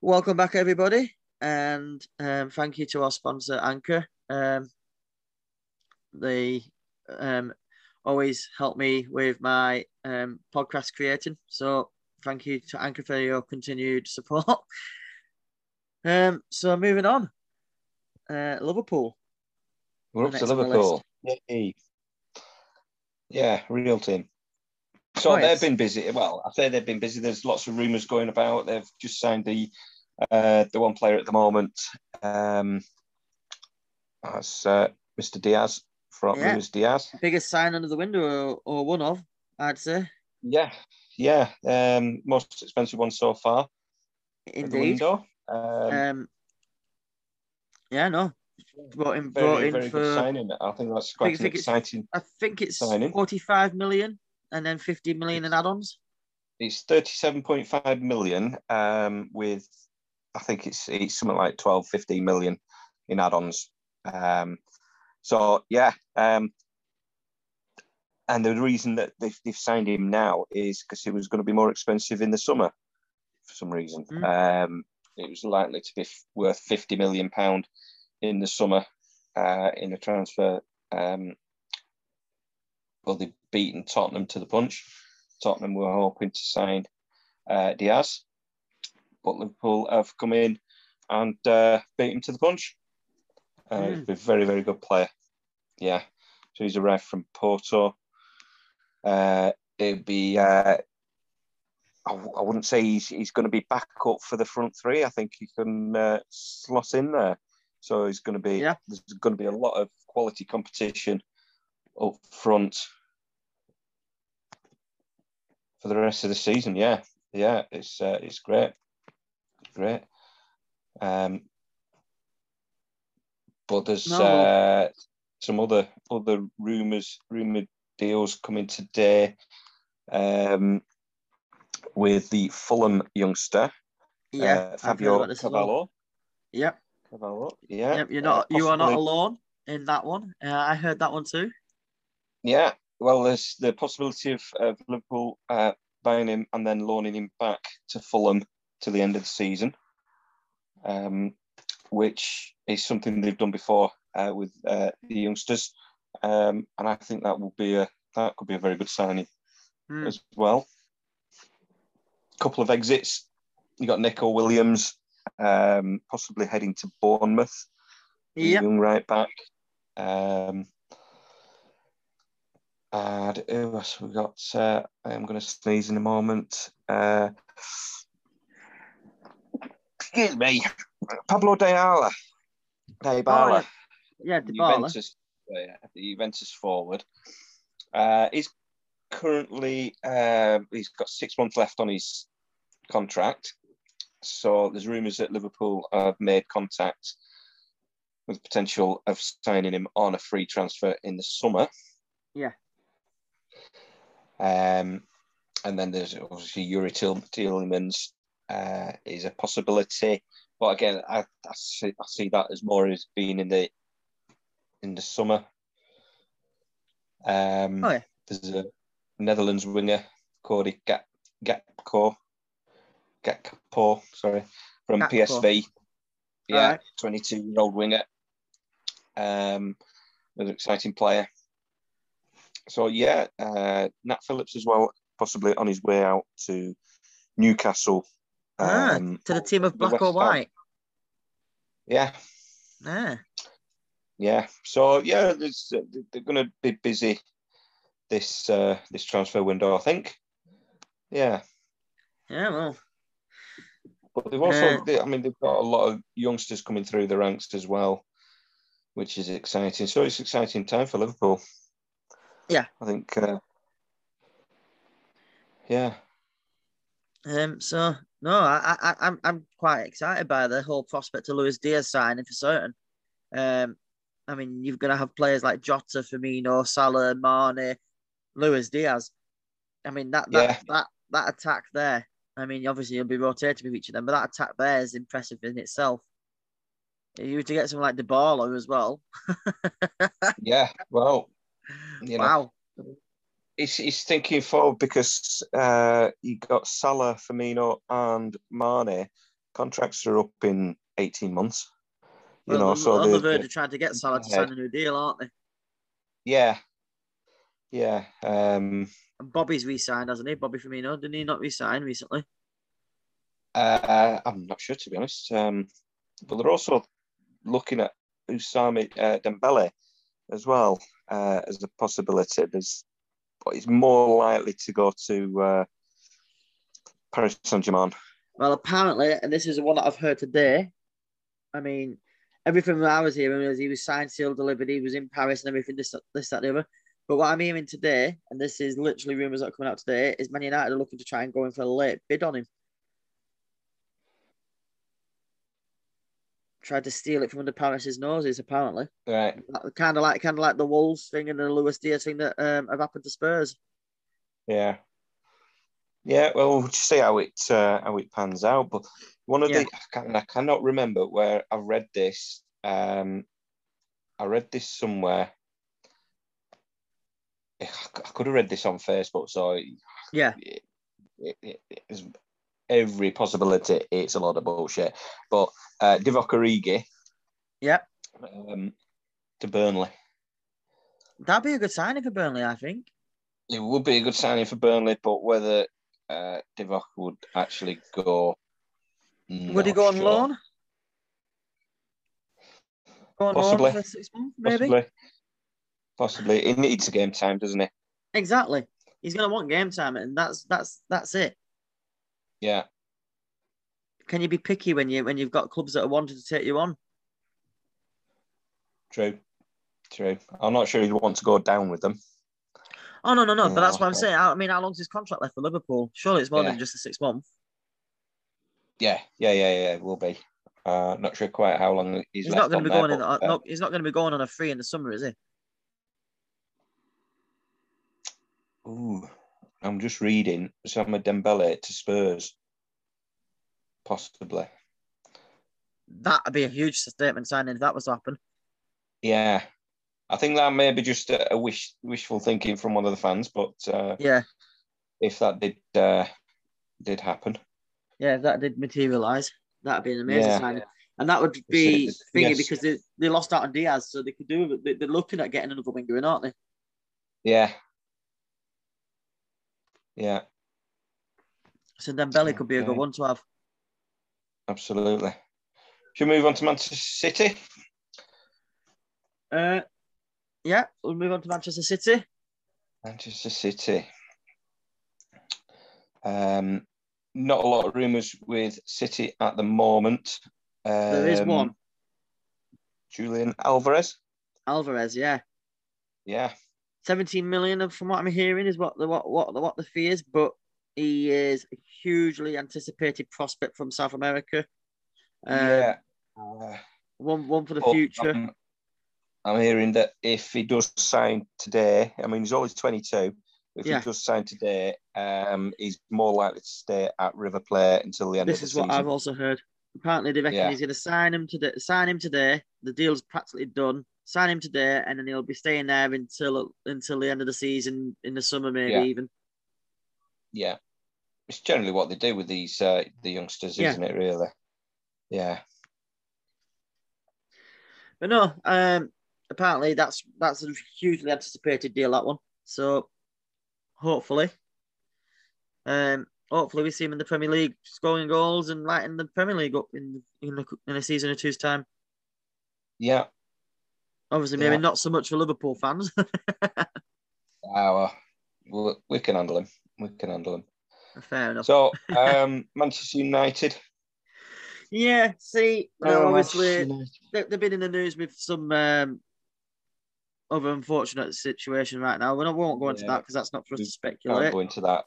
Welcome back, everybody, and um, thank you to our sponsor, Anchor. Um, they um, always help me with my um, podcast creating. So thank you to Anchor for your continued support. <laughs> um, so moving on, uh, Liverpool. We're up to next on the Liverpool. Yay. Yeah, real team. So Oh, they've been busy. Well, I say they've been busy. There's lots of rumours going about. They've just signed the uh, the one player at the moment. Um, that's uh, Mr. Diaz from Yeah. Luis Diaz. Biggest sign under the window, or, or one of, I'd say. Yeah, yeah. Um, most expensive one so far Indeed. Um, Um, yeah, no. Brought in, very, brought in very for, good signing. I think that's quite think exciting. I think it's signing. 45 million and then 50 million in add ons. It's thirty-seven point five million. Um, with I think it's it's something like 12, 15 million in add-ons. Um, so yeah. Um, and the reason that they've, they've signed him now is because it was going to be more expensive in the summer for some reason. Um, it was likely to be f- worth 50 million pound in the summer uh, in a transfer. Um, well, they've beaten Tottenham to the punch. Tottenham were hoping to sign uh, Diaz, but Liverpool have come in and uh, beat him to the punch. Uh, Mm. He's a very, very good player. Yeah. So he's arrived from Porto. Uh, it'd be. Uh, I, w- I wouldn't say he's he's going to be back up for the front three. I think he can uh, slot in there. So he's going to be. Yeah. There's going to be a lot of quality competition up front for the rest of the season. Yeah, yeah, it's uh, it's great, great. Um, but there's No. uh, some other other rumours, rumored deals coming today. Um, with the Fulham youngster, Yeah, uh, Fabio about this as well. Carvalho. Yep, Carvalho, yeah. yep. You're uh, not, you are not alone in that one. Uh, I heard that one too. Yeah, well, there's the possibility of, of Liverpool uh, buying him and then loaning him back to Fulham to the end of the season, um, which is something they've done before uh, with uh, the youngsters, um, and I think that will be a that could be a very good signing Hmm. as well. A Couple of exits. You got Nico Williams, um, possibly heading to Bournemouth. Yep. young right back. Um, and who else we got? Uh, I'm going to sneeze in a moment. Uh, excuse me, Pablo Dayala. Dybala, Yeah, the Dybala. Juventus, the Juventus forward. Uh, he's currently uh, he's got six months left on his contract. So there's rumours that Liverpool have made contact with the potential of signing him on a free transfer in the summer. Yeah. Um, and then there's obviously Youri Til- Tielemans uh, is a possibility, but again, I, I, see, I see that as more as being in the in the summer. Um, Oh, yeah. There's a Netherlands winger, Cody Gak Gakpo, Gakpo, sorry, from. PSV. Yeah, Alright. 22 year old winger. Um, an exciting player. So yeah, uh, Nat Phillips as well, possibly on his way out to Newcastle. Ah, Um, to the team of black or white. yeah, Ah, yeah. So yeah, there's, uh, they're going to be busy this uh, this transfer window, I think. Yeah, yeah, well, but they've also, Uh, they, I mean, they've got a lot of youngsters coming through the ranks as well, which is exciting. So it's exciting time for Liverpool. Yeah. I think. Uh, yeah, um, so no, I, I, I'm, I'm quite excited by the whole prospect of Luis Diaz signing for certain. Um, I mean, you're gonna have players like Jota, Firmino, Salah, Mane, Luis Diaz. I mean, that, that, Yeah. that, that attack there. I mean, obviously you'll be rotating with each of them, but that attack there is impressive in itself. If you were to get someone like DeBarlo as well. <laughs> yeah. Well, you know, wow. He's, he's thinking forward because uh, you got Salah, Firmino, and Mane contracts are up in 18 months. You Well, know, so on the verge of trying to get Salah to sign a new deal, aren't they? yeah, yeah. Um, And Bobby's re-signed, hasn't he? Bobby Firmino, didn't he not re-sign recently? uh, I'm not sure to be honest. Um, but they're also looking at Ousmane uh, Dembele as well uh, as a possibility. There's, he's more likely to go to uh, Paris Saint Germain. Well, apparently, and this is the one that I've heard today. I mean, everything that I was hearing was he was signed, sealed, delivered. He was in Paris and everything. This, this, that, the other. But what I'm hearing today, and this is literally rumors that are coming out today, is Man United are looking to try and go in for a late bid on him. Tried to steal it from under Paris's noses, apparently. Right. Kind of like, kind of like the Wolves thing and the Luis Diaz thing that um, have happened to Spurs. Yeah. Yeah, well, we'll just see how it uh, how it pans out. But one of Yeah. the I, can, I cannot remember where I read this. Um, I read this somewhere. I could have read this on Facebook, so it, Yeah, it, it, it's every possibility it's a lot of bullshit. But uh, Divock Origi yeah, um, to Burnley. that'd be a good signing for Burnley, I think. It would be a good signing for Burnley, but whether uh, Divock would actually go. Would he go on sure. loan? Go on Possibly. loan for six months, maybe. Possibly. Possibly. He needs a game time, doesn't he? Exactly. He's gonna want game time, and that's that's that's it. Yeah. Can you be picky when you when you've got clubs that are wanting to take you on? True. True. I'm not sure he'd want to go down with them. Oh no no no! But that's what I'm saying. I mean, how long's his contract left for Liverpool? Surely it's more Yeah. than just a six month. Yeah. Yeah. Yeah. Yeah. It will be. Uh, not sure quite how long he's, He's not going to be going in. but, uh, uh, no, he's not going to be going on a free in the summer, is he? Ooh, I'm just reading Sama Dembele to Spurs. Possibly. That'd be a huge statement signing if that was to happen. Yeah. I think that may be just a, wish, wishful thinking from one of the fans, but uh, Yeah, if that did uh, did happen, yeah. If that did materialize, that'd be an amazing Yeah. signing. And that would be Yes. thingy because they, they lost out on Diaz, so they could do They're looking at getting another winger in, aren't they? yeah, yeah, So then Belly could be a good one to have. absolutely. Should we move on to Manchester City? Uh, yeah, we'll move on to Manchester City. Manchester City. Um, not a lot of rumours with City at the moment. There is Um, one, Julian Alvarez. Alvarez. Yeah, Yeah, 17 million from what I'm hearing is what the what what the, what the fee is, but he is a hugely anticipated prospect from South America. Um, yeah. Uh, one one for the but future. I'm, I'm hearing that if he does sign today, I mean he's only 22. If Yeah. he does sign today, um, he's more likely to stay at River Plate until the end this of the is what. I've also heard. Apparently, they reckon Yeah. he's going to sign him today. Sign him today. The deal's practically done. Sign him today, and then he'll be staying there until until the end of the season in the summer, maybe Yeah. even. Yeah, it's generally what they do with these uh, the youngsters, Yeah. isn't it? Really? Yeah. But no, um, apparently that's that's a hugely anticipated deal. That one. So hopefully, um, hopefully we see him in the Premier League scoring goals and lighting the Premier League up in in a, in a season or two's time. Yeah. Obviously, maybe Yeah. not so much for Liverpool fans. <laughs> Our, we, we can handle him. We can handle him. Fair enough. So, um, <laughs> Manchester United. yeah, see, no, Oh, obviously they, they've been in the news with some um, other unfortunate situation right now. We, won't go into Yeah. that because that's not for us to speculate. Can't go into that.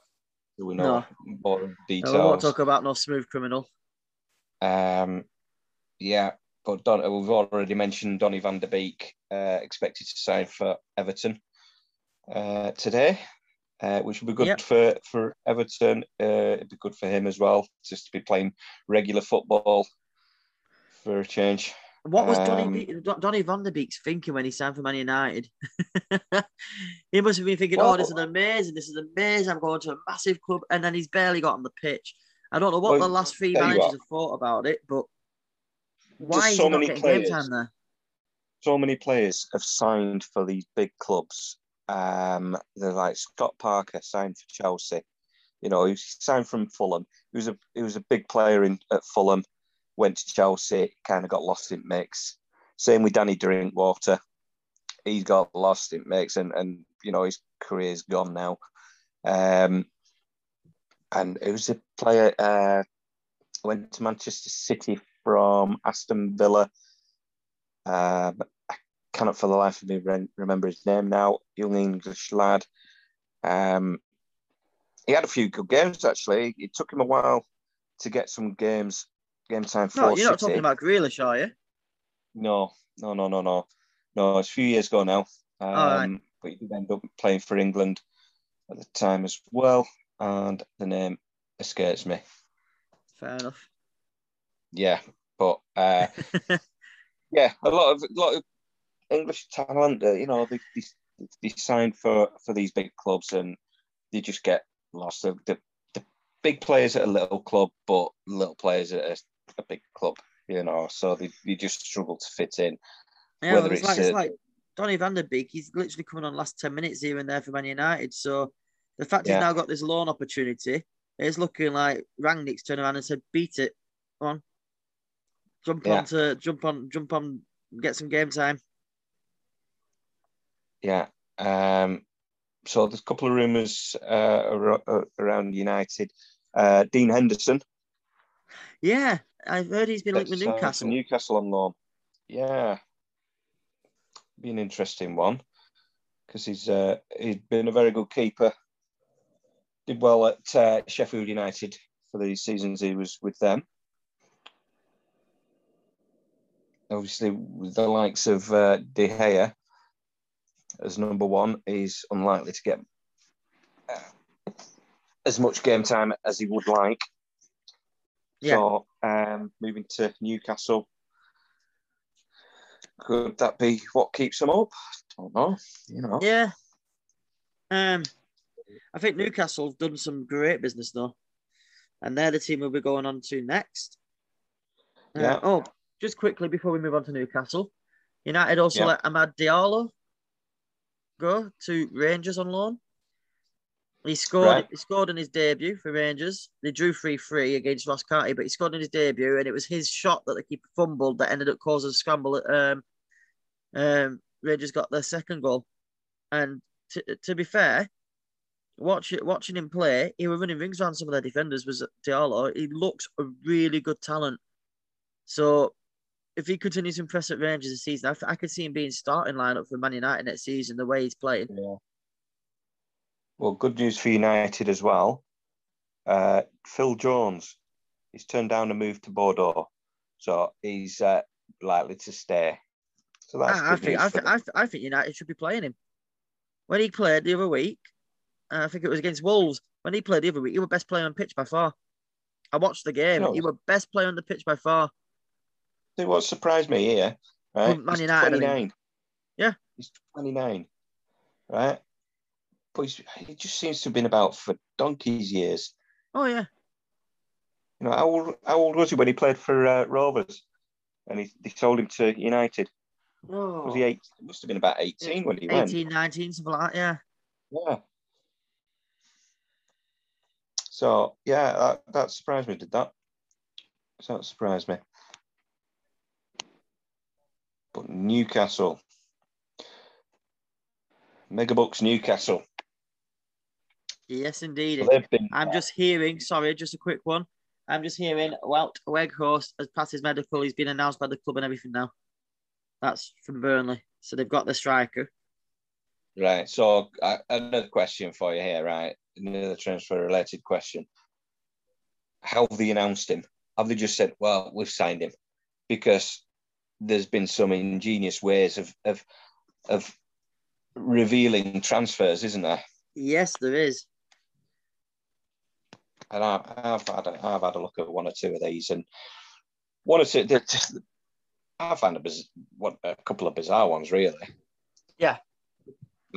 Do we know more No, details? we won't talk about no smooth criminal. Um, yeah, but Don, we've already mentioned Donny van de Beek uh, expected to sign for Everton uh, today, uh, which would be good Yep. for for Everton. Uh, it'd be good for him as well, just to be playing regular football for a change. What was Um, Donny, Be- Donny van de Beek's thinking when he signed for Man United? <laughs> he must have been thinking, Well- oh, this is amazing. This is amazing. I'm going to a massive club. And then he's barely got on the pitch. I don't know what Well, the last three managers have thought about it, but why so many players. game time there? so many players have signed for these big clubs. Um, they're like Scott Parker signed for Chelsea. You know, he signed from Fulham. He was a he was a big player in at Fulham. Went to Chelsea, kind of got lost in mix. Same with Danny Drinkwater. He's got lost in mix, and and you know his career's gone now. Um, and it was a player uh, went to Manchester City from Aston Villa. Um, I cannot for the life of me re- remember his name now. Young English lad. Um, he had a few good games actually. It took him a while to get some games, game time for No, you're not City. talking about Grealish, are you? No, no, no, no, no, no. It's a few years ago now. Um, right. But he did end up playing for England at the time as well, and the name escapes me. Fair enough. Yeah, but uh, <laughs> yeah, a lot of a lot of English talent. Uh, you know, they, they they signed for for these big clubs, and they just get lost. The, the, the big players at a little club, but little players at a, a big club. You know, so they, they just struggle to fit in. Yeah, Whether it's, it's, like, it's uh, like Donny van de Beek, he's literally coming on last 10 minutes here and there for Man United. So the fact Yeah. he's now got this loan opportunity, it's looking like Rangnick's turned around and said, beat it. On. Jump Yeah. on to jump on, jump on, get some game time. Yeah. Um, so there's a couple of rumours uh, ar- around United. Uh, Dean Henderson. Yeah, I've heard he's been linked with uh, Newcastle. Newcastle on loan. Yeah. Be an interesting one because he's uh, he's been a very good keeper. Did well at uh, Sheffield United for the seasons he was with them. Obviously, with the likes of uh, De Gea as number one, he's unlikely to get uh, as much game time as he would like. Yeah. So, um, moving to Newcastle, could that be what keeps him up? I don't know. You know. Yeah. Um, I think Newcastle's done some great business though, and they're the team we'll be going on to next. Uh, Yeah. oh, just quickly before we move on to Newcastle, United also Yeah. let Amad Diallo go to Rangers on loan. He scored. Right. He scored in his debut for Rangers. They drew three three against Ross County, but he scored in his debut, and it was his shot that the keeper fumbled that ended up causing a scramble. Um, um, Rangers got their second goal, and to, to be fair, watch, watching him play, he was running rings around some of their defenders. Was Diallo? He looks a really good talent. So if he continues to impress at Rangers this season, I, I could see him being starting lineup for Man United next season. The way he's playing. Yeah. Well, good news for United as well. Uh, Phil Jones, he's turned down a move to Bordeaux, so he's uh, likely to stay. So that's I, I think I. I, th- I think United should be playing him. When he played the other week, uh, I think it was against Wolves. When he played the other week, he was best player on pitch by far. I watched the game. No. He was best player on the pitch by far. See what surprised me here, right? Well, Man he's United, I 29. Yeah. He's 29, right? But he's, he just seems to have been about for donkey's years. Oh yeah, You know, how old, how old was he when he played for uh, Rovers? And he, they sold him to United. Was he eight? It must have been about 18 when he went. 18, 19, something like that. Yeah. Yeah. So yeah, that, that surprised me. Did that? So that surprised me. But Newcastle, Megabucks Newcastle. Yes, indeed. I'm just hearing. Sorry, just a quick one. I'm just hearing. Wout Weghorst has passed his medical. He's been announced by the club and everything now. That's from Burnley. So they've got the striker. Right. So uh, another question for you here, right? Another transfer related question. How have they announced him? Have they just said, "Well, we've signed him"? Because there's been some ingenious ways of of of revealing transfers, isn't there? Yes, there is. And I, I've had a, I've had a look at one or two of these, and one or two. they're I found a, biz, what, a couple of bizarre ones, really. Yeah.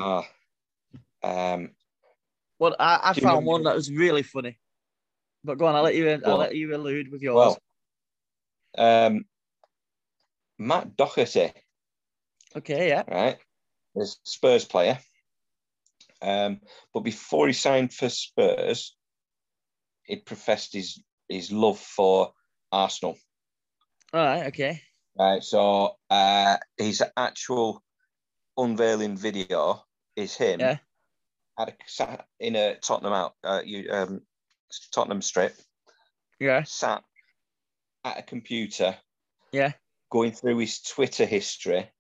Ah, um, Well, I, I found remember- one that was really funny. But go on, I'll let you. I'll Well- let you allude with yours. Well, um, Matt Doherty, okay, yeah. right, is a Spurs player. Um, but before he signed for Spurs, he professed his his love for Arsenal. All right. Okay. Right, so uh, his actual unveiling video is him Yeah. at a, sat in a Tottenham out, uh, you, um, Tottenham strip, Yeah. sat at a computer, Yeah. Going through his Twitter history,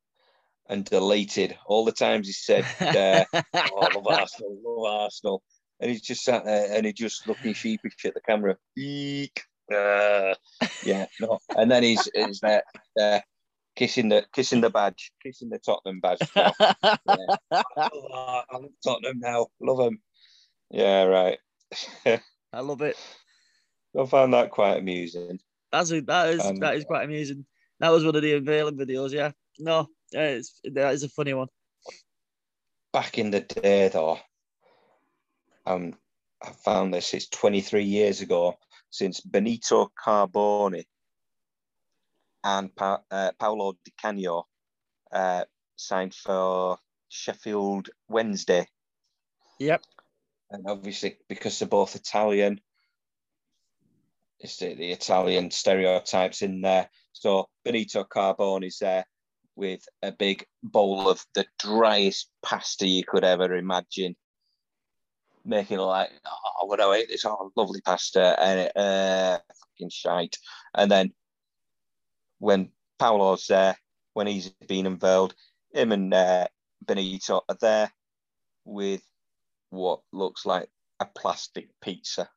and deleted all the times he said, uh, <laughs> "Oh, I love Arsenal, love Arsenal," and he's just sat there and he just looking sheepish at the camera. Eek. Uh, yeah, no, and then he's he's there, there kissing the kissing the badge, kissing the Tottenham badge. now. I love, I love Tottenham now. Love them. Yeah, right. <laughs> I love it. I found that quite amusing. That's a, that is Um, that is quite amusing. That was one of the unveiling videos. Yeah. No, yeah, it's that is a funny one. Back in the day, though, um, I found this. It's 23 years ago since Benito Carbone and pa- uh, Paolo Di Canio uh, signed for Sheffield Wednesday. Yep. and obviously because they're both Italian, it's the, the Italian stereotypes in there. So Benito Carbone is there with a big bowl of the driest pasta you could ever imagine, making like, oh, what do I eat this? Oh, lovely pasta, and uh, fucking shite. And then when Paolo's there, when he's been unveiled, him and uh, Benito are there with what looks like a plastic pizza,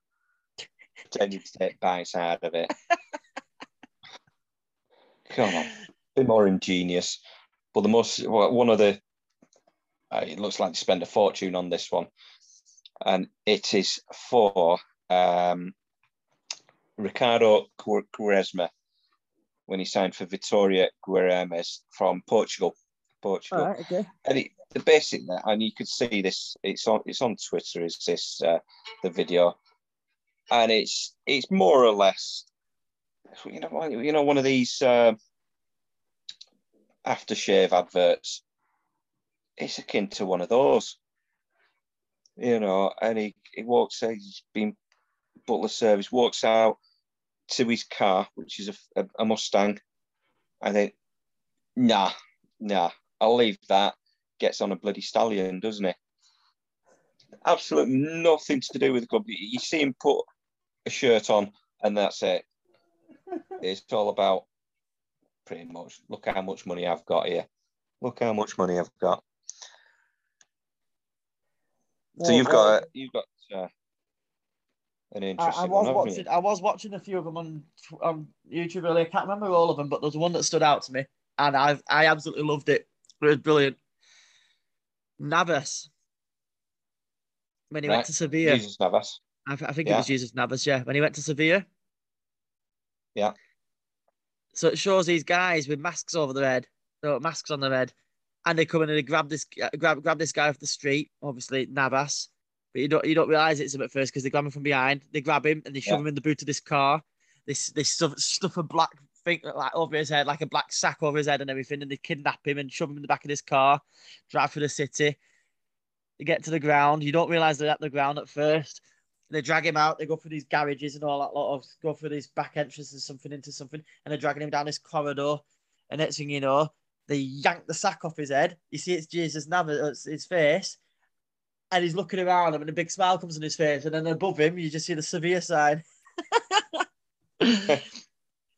pretending to take bites out of it. Come on, be more ingenious. But the most well, one of the uh, it looks like they spend a fortune on this one, and it is for um, Ricardo Qu- Quaresma when he signed for Vitoria Guimaraes from Portugal. Portugal right. Okay. and it, the basic and you could see this it's on it's on twitter is this uh, the video and it's it's more or less you know you know one of these uh, aftershave adverts it's akin to one of those you know and he, he walks out he's been butler service walks out to his car which is a, a, a mustang i think nah nah i'll leave that gets on a bloody stallion, doesn't he? Absolutely nothing to do with the club. You see him put a shirt on, and that's it. It's all about pretty much. Look how much money I've got here. Look how much money I've got. So you've got you've got uh, an I, interesting I was one, watching. I was watching a few of them on on YouTube earlier. I can't remember all of them, but there's one that stood out to me, and I I absolutely loved it. It was brilliant. Navas when he Right. went to Sevilla. Jesus Navas. I, I think it Yeah. was Jesus Navas. Yeah, when he went to Sevilla. Yeah. So it shows these guys with masks over their head, no masks on their head, and they come in and they grab this uh, grab grab this guy off the street. Obviously Navas, but you don't you don't realize it's him at first because they grab him from behind. They grab him and they shove Yeah. him in the boot of this car. They s- they stuff stuff a black thing like over his head, like a black sack over his head and everything, and they kidnap him and shove him in the back of this car, drive through the city. They get to the ground. You don't realize they're at the ground at first. They drag him out. They go through these garages and all that lot of go through these back entrances, and something into something, and they're dragging him down this corridor. And next thing you know, they yank the sack off his head. You see, it's Jesus Navas, his face, and he's looking around him, and a big smile comes on his face. And then above him, you just see the Sevilla sign. <laughs> <laughs>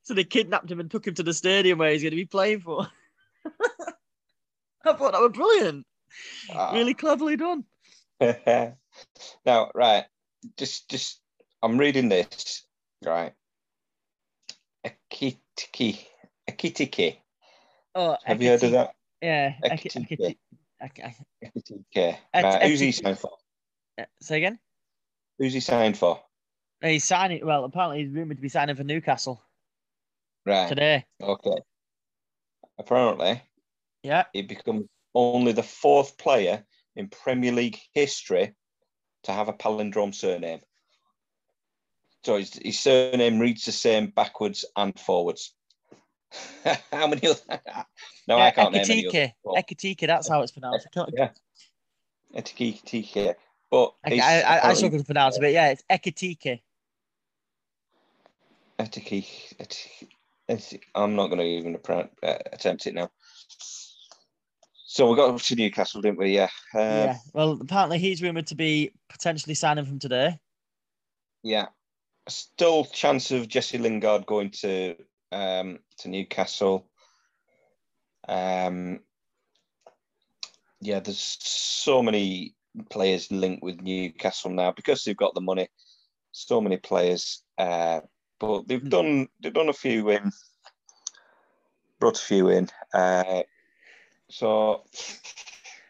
so they kidnapped him and took him to the stadium where he's going to be playing for. <laughs> I thought that was brilliant. Ah. Really cleverly done. now, right, just just I'm reading this, right? Akitiki. Akitiki. Oh, Have you heard of that? Yeah. Ek- Akitiki. Ek- Right, who's he signed for? uh, Say again? Who's he signed for? He's signing. Well, apparently he's rumored to be signing for Newcastle Right. today. Okay. Apparently, Yeah. he becomes only the fourth player in Premier League history to have a palindrome surname. So his, his surname reads the same backwards and forwards. <laughs> how many? Other, <laughs> no, yeah, I can't name any. Other. That's how it's pronounced. I can't- Yeah. Ekitike. But I, I, I, I struggle to pronounce it, but yeah, it's Etiki, Etiki- I'm not going to even uh, attempt it now. So we got up to Newcastle, didn't we? Yeah. Uh, yeah. Well, apparently he's rumored to be potentially signing from today. Yeah. Still chance of Jesse Lingard going to um, to Newcastle. Um, yeah, there's so many players linked with Newcastle now because they've got the money. So many players, uh, but they've Mm. done they've done a few in, brought a few in. Uh, so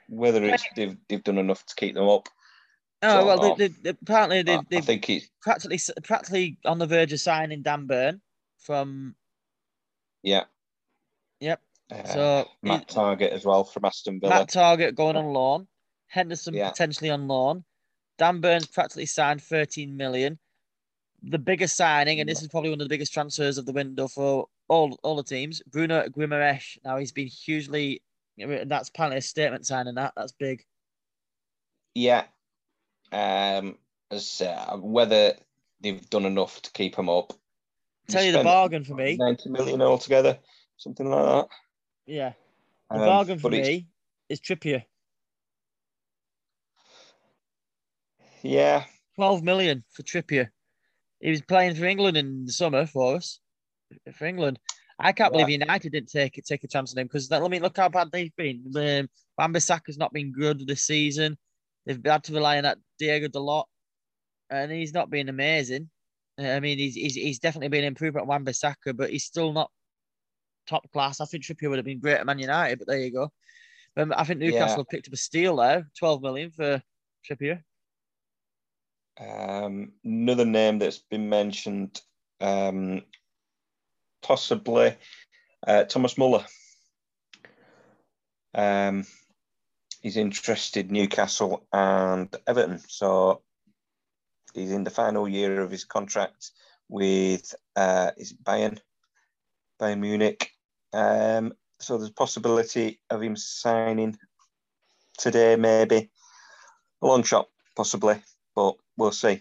whether it's they've they've done enough to keep them up, Oh well, they, um, they, they, apparently I, they've, I they've think it's practically practically on the verge of signing Dan Burn from. yeah. Yep. Uh, So Matt it- Targett as well from Aston Villa. Matt Targett going on loan, Henderson Yeah. potentially on loan, Dan Burns practically signed 13 million. The biggest signing, and this is probably one of the biggest transfers of the window for all all the teams. Bruno Guimaraes. Now he's been hugely. That's apparently a statement signing. That that's big. Yeah. Um, as uh, whether they've done enough to keep him up. They Tell you the bargain for me. 90 million altogether, something like that. Yeah, the Um, bargain for me is Trippier. Yeah. 12 million for Trippier. He was playing for England in the summer for us. For England. I can't Yeah. believe United didn't take it, take a chance on him because let me look how bad they've been. Um, Wan-Bissaka's not been good this season. They've had to rely on that Diego Dalot, and he's not been amazing. Uh, I mean, he's he's, he's definitely been improved at Wan-Bissaka, but he's still not top class. I think Trippier would have been great at Man United, but there you go. Um, I think Newcastle Yeah. have picked up a steal there, 12 million for Trippier. Um, another name that's been mentioned, um, possibly uh, Thomas Muller. Um, he's interested Newcastle and Everton, so he's in the final year of his contract with uh, is it Bayern, Bayern Munich. Um, so there's possibility of him signing today, maybe a long shot, possibly, but we'll see.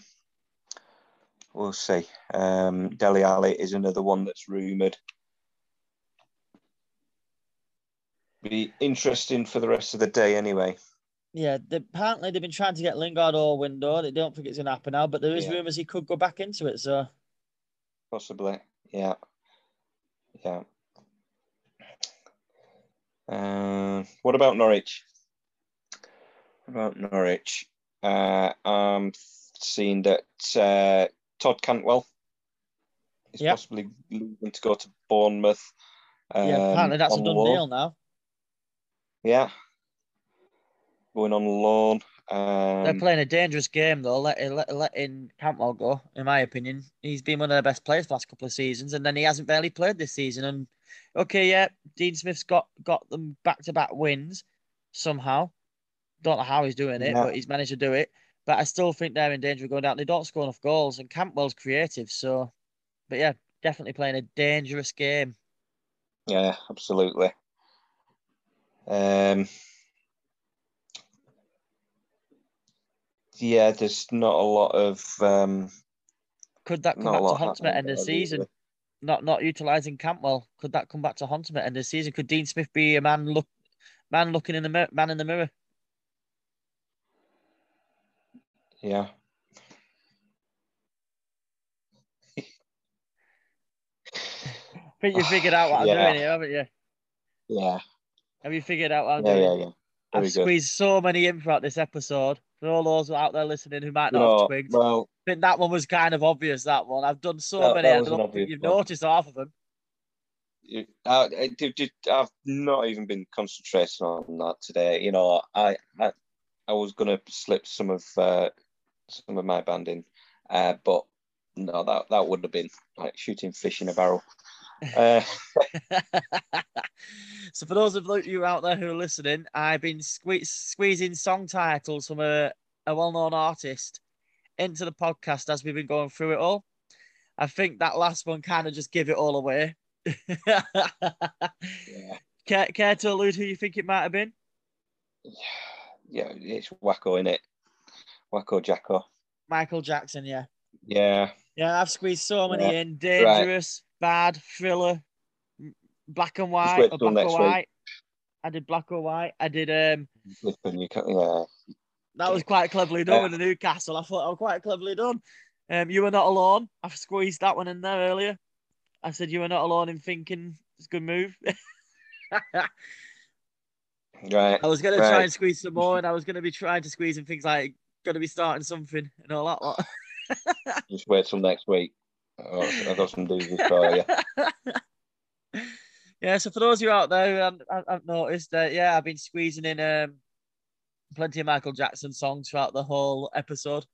We'll see. Um, Dele Alli is another one that's rumoured. Be interesting for the rest of the day, anyway. Yeah, they, apparently they've been trying to get Lingard all window. They don't think it's gonna happen now, but there is Yeah. rumours he could go back into it. So Possibly, yeah, yeah. Uh, what about Norwich? What about Norwich? Uh, I'm seeing that uh, Todd Cantwell is Yep. possibly looking to go to Bournemouth. yeah, um, apparently that's a on done loan. deal now. Yeah, going on loan. They're Um, playing a dangerous game though, letting let, letting Cantwell go. In my opinion, he's been one of their best players the last couple of seasons, and then he hasn't barely played this season. And okay, yeah, Dean Smith's got got them back to back wins somehow. Don't know how he's doing it, Yeah. but he's managed to do it. But I still think they're in danger of going down. They don't score enough goals, and Cantwell's creative. So, but yeah, definitely playing a dangerous game. yeah, absolutely. Um, yeah, there's not a lot of um, Could that come back to haunt at end of the season? really. Not not utilizing Campbell. Could that come back to haunt at end of the season? Could Dean Smith be a man look man looking in the man in the mirror? Yeah, I think you figured out what I'm Yeah. doing here, haven't you? yeah, Have you figured out what I'm yeah, doing? yeah, yeah. I've Very good. squeezed so many in throughout this episode. For all those out there listening who might not have know, twigged, well, I think that one was kind of obvious. That one I've done so That- many. that I don't think you've one. noticed half of them. you- I, I, did- did- I've not even been concentrating on that today. You know, I, I, I was gonna slip some of uh, some of my band in, uh, but no, that that would have been like shooting fish in a barrel. Uh, <laughs> <laughs> so for those of you out there who are listening, I've been sque- squeezing song titles from a, a well-known artist into the podcast as we've been going through it all. I think that last one kind of just gave it all away. Yeah. <laughs> care, care to allude who you think it might have been? Yeah, it's wacko, innit? Wacko Jacko. Michael Jackson, yeah. Yeah. Yeah, I've squeezed so many Yeah, in. Dangerous, bad, thriller, black and white, or black or next week. white. I did black or white. I did um Flipping, you can, yeah. that was quite cleverly done Yeah. with the Newcastle. I thought I was quite cleverly done. Um you were not alone. I've squeezed that one in there earlier. I said you were not alone in thinking it's a good move. <laughs> Right. I was gonna try and squeeze some more, and I was gonna be trying to squeeze in things like gonna be starting something and all that lot. <laughs> Just wait till next week. I've got some doozies for you. <laughs> yeah, so for those of you out there who haven't noticed, uh, yeah, I've been squeezing in um, plenty of Michael Jackson songs throughout the whole episode,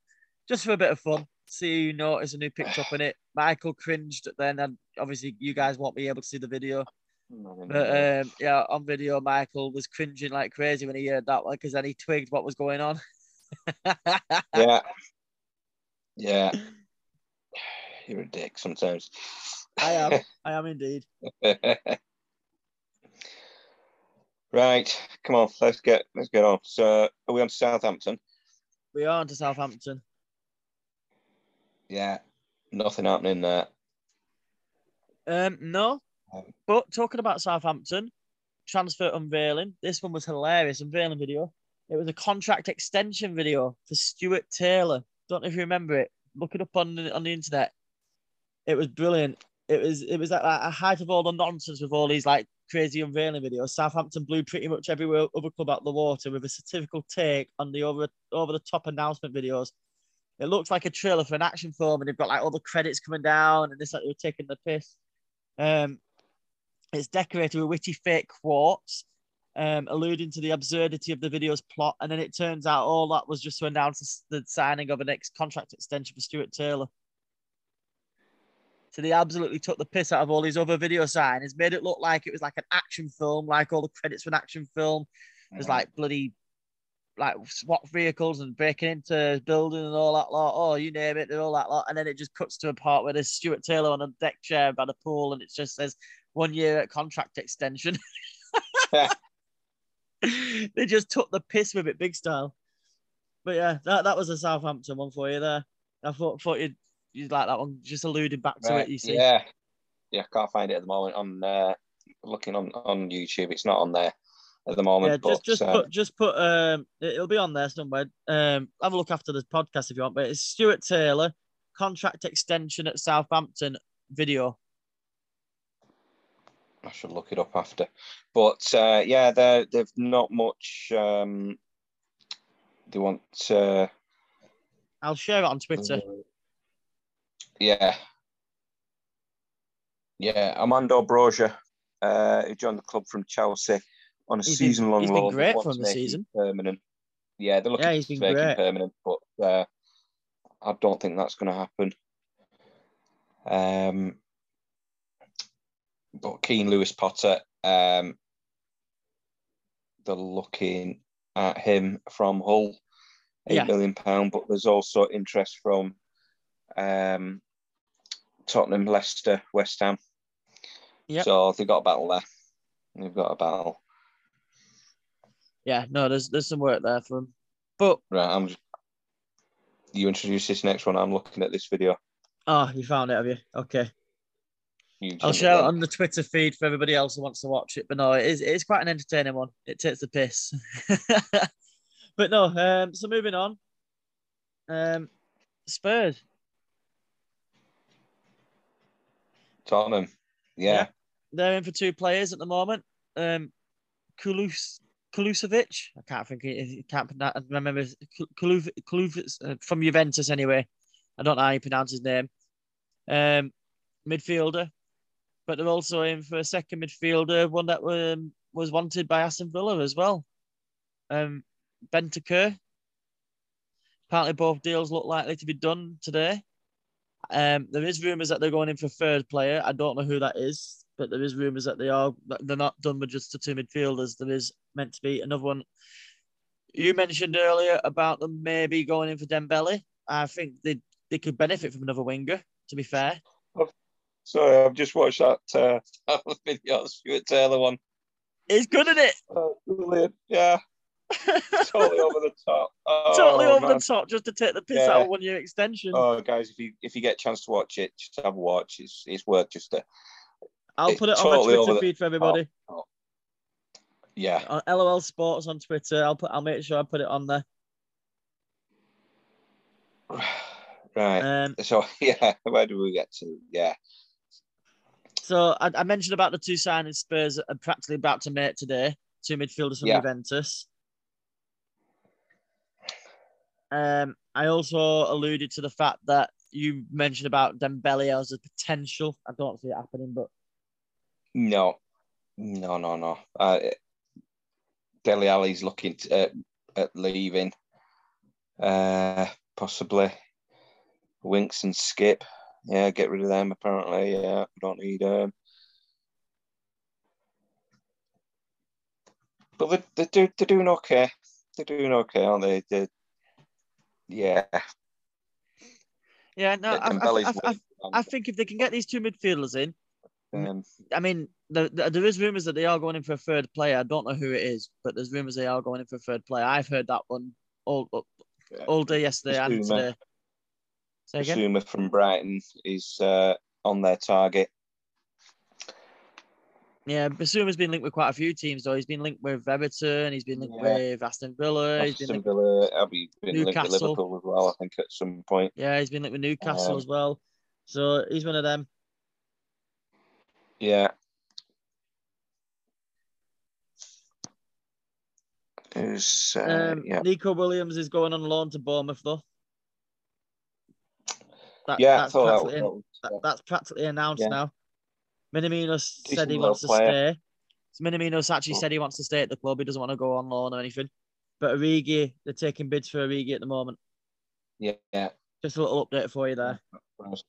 just for a bit of fun. See who noticed and who picked up on it. <sighs> Michael cringed then, and obviously you guys won't be able to see the video, but um, yeah, on video, Michael was cringing like crazy when he heard that one because then he twigged what was going on. <laughs> yeah. Yeah. <sighs> You're a dick sometimes. I am, <laughs> I am indeed. <laughs> right. Come on, let's get let's get on. So are we on to Southampton? We are on to Southampton. Yeah. Nothing happening there. Um, no, Um, but talking about Southampton transfer unveiling, this one was hilarious. Unveiling video. It was a contract extension video for Stuart Taylor. Don't know if you remember it. Look it up on the, on the internet. It was brilliant. It was it was at a height of all the nonsense with all these like crazy unveiling videos. Southampton blew pretty much every other club out the water with a satirical take on the over over the top announcement videos. It looks like a trailer for an action film, and they've got like all the credits coming down, and it's like they were taking the piss. Um, it's decorated with witty fake quotes, um, alluding to the absurdity of the video's plot. And then it turns out all that was just to announce the signing of an ex contract extension for Stuart Taylor. So they absolutely took the piss out of all these other video signings, made it look like it was like an action film, like all the credits for an action film. There's like bloody like SWAT vehicles and breaking into building and all that lot. Oh, you name it, and all that lot. And then it just cuts to a part where there's Stuart Taylor on a deck chair by the pool, and it just says one year contract extension. <laughs> <laughs> <laughs> they just took the piss with it, big style. But yeah, that, that was a Southampton one for you there. I thought thought you'd you'd like that one, just alluding back to Right, it. You see, Yeah. Yeah, I can't find it at the moment on uh, looking on, on YouTube. It's not on there at the moment. yeah, just but, just uh, put just put um, it- it'll be on there somewhere. Um, have a look after this podcast if you want. But it's Stuart Taylor contract extension at Southampton video. I should look it up after. But uh, yeah, they they've not much. Um, they want. Uh, I'll share it on Twitter. yeah. Yeah, Armando Broja, uh, who joined the club from Chelsea on a He's he's been loan. great They want for to him this make him season. Permanent. Yeah, they're looking Yeah, he's to been make great. permanent, but uh, I don't think that's going to happen. Um, but Keane Lewis-Potter, um, they're looking at him from Hull, eight Yeah. million pound. But there's also interest from um, Tottenham, Leicester, West Ham. Yep. So they've got a battle there. They've got a battle. Yeah, no, there's there's some work there for him. But Right, I'm. Just, you introduce this next one. I'm looking at this video. oh, you found it, have you? Okay. I'll share it on the Twitter feed for everybody else who wants to watch it. But no, it is it is quite an entertaining one. It takes the piss. <laughs> but no, um, so moving on. Um, Spurs. Tottenham. Yeah. Yeah. They're in for two players at the moment. Um, Kulus Kulusevich. I can't think. I can't I remember Kulus Kulus uh, from Juventus anyway. I don't know how you pronounce his name. Um, midfielder, but they're also in for a second midfielder, one that um, was wanted by Aston Villa as well. Um. Apparently, both deals look likely to be done today. Um, there is rumours that they're going in for third player. I don't know who that is, but there is rumours that they are that they're not done with just the two midfielders. There is meant to be another one. You mentioned earlier about them maybe going in for Dembele. I think they they could benefit from another winger. To be fair, Sorry, I've just watched that uh, <laughs> video, Stuart Taylor one. It's good, isn't it? Brilliant. Yeah. <laughs> totally over the top. Oh, totally over man. the top just to take the piss Yeah. out of one year extension. Oh, guys, if you if you get a chance to watch it, just have a watch. It's it's worth just a I'll it's put it on my Twitter the feed for everybody. yeah. On LOL Sports on Twitter. I'll put. I'll make sure I put it on there. <sighs> Right. Um, So <laughs> yeah, where do we get to? Yeah. So I, I mentioned about the two signings Spurs are practically about to make today. Two midfielders from Yeah. Juventus. Um, I also alluded to the fact that you mentioned about Dembele as a potential. I don't see it happening, but No, no, no, no. Uh, Dele Alli's looking to, uh, at leaving. Uh, possibly Winks and Skip. Yeah, get rid of them. Apparently, yeah, we don't need them. But they they do they're doing okay. They're doing okay, aren't they? They yeah. yeah, no, I, I, I, I. Think if they can get these two midfielders in, um, I mean, the, the, there is rumors that they are going in for a third player. I don't know who it is, but there's rumors they are going in for a third player. I've heard that one all all day yesterday and today. Bissouma from Brighton is uh, on their target. Yeah, Bissouma's been linked with quite a few teams though. He's been linked with Everton. He's been linked Yeah. with Aston Villa. He's been Aston linked, Villa, I'll be been linked with Liverpool as well. I think at some point. yeah, he's been linked with Newcastle Um, as well. So he's one of them. Yeah. Who's uh, Um, yeah Nico Williams is going on loan to Bournemouth though. That, yeah that's thought that practically, was, that that's practically announced Yeah. now. Minamino said he wants to stay. So Minamino's actually Cool. said he wants to stay at the club. He doesn't want to go on loan or anything. But Origi, they're taking bids for Origi at the moment. yeah yeah. Just a little update for you there. surprised.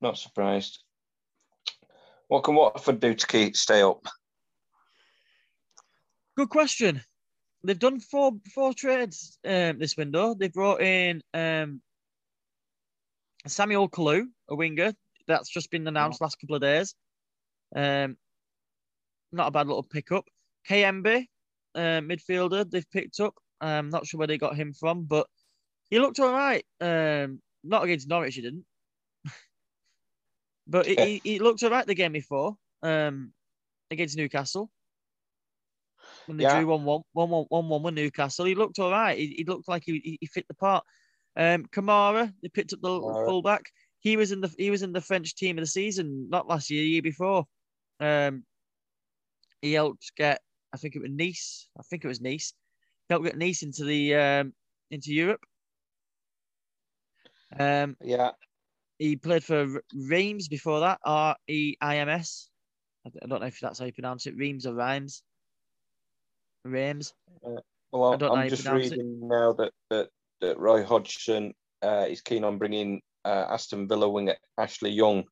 Not surprised. What can Watford do to keep stay up? Good question. They've done four four trades um, this window. They brought in um, Samuel Kalu, a winger. That's just been announced last couple of days. Um, not a bad little pickup. Kayembe, uh, midfielder, they've picked up. I'm not sure where they got him from, but he looked all right. Um, not against Norwich, he didn't. <laughs> but he, he, he looked all right the game before um, against Newcastle. When they Yeah. drew 1 1, 1 1 1 1 with Newcastle, he looked all right. He, he looked like he, he fit the part. Um, Kamara, they picked up the Kamara. fullback. He was in the he was in the French team of the season, not last year, the year before. Um, he helped get, I think it was Nice. I think it was Nice. He helped get Nice into the um, into Europe. Um, Yeah, he played for Reims before that, R E I M S. I don't know if that's how you pronounce it, Reims or Rhymes. Reims. well, I you just pronounce it. reading now that that, that Roy Hodgson uh, is keen on bringing uh, Aston Villa winger Ashley Young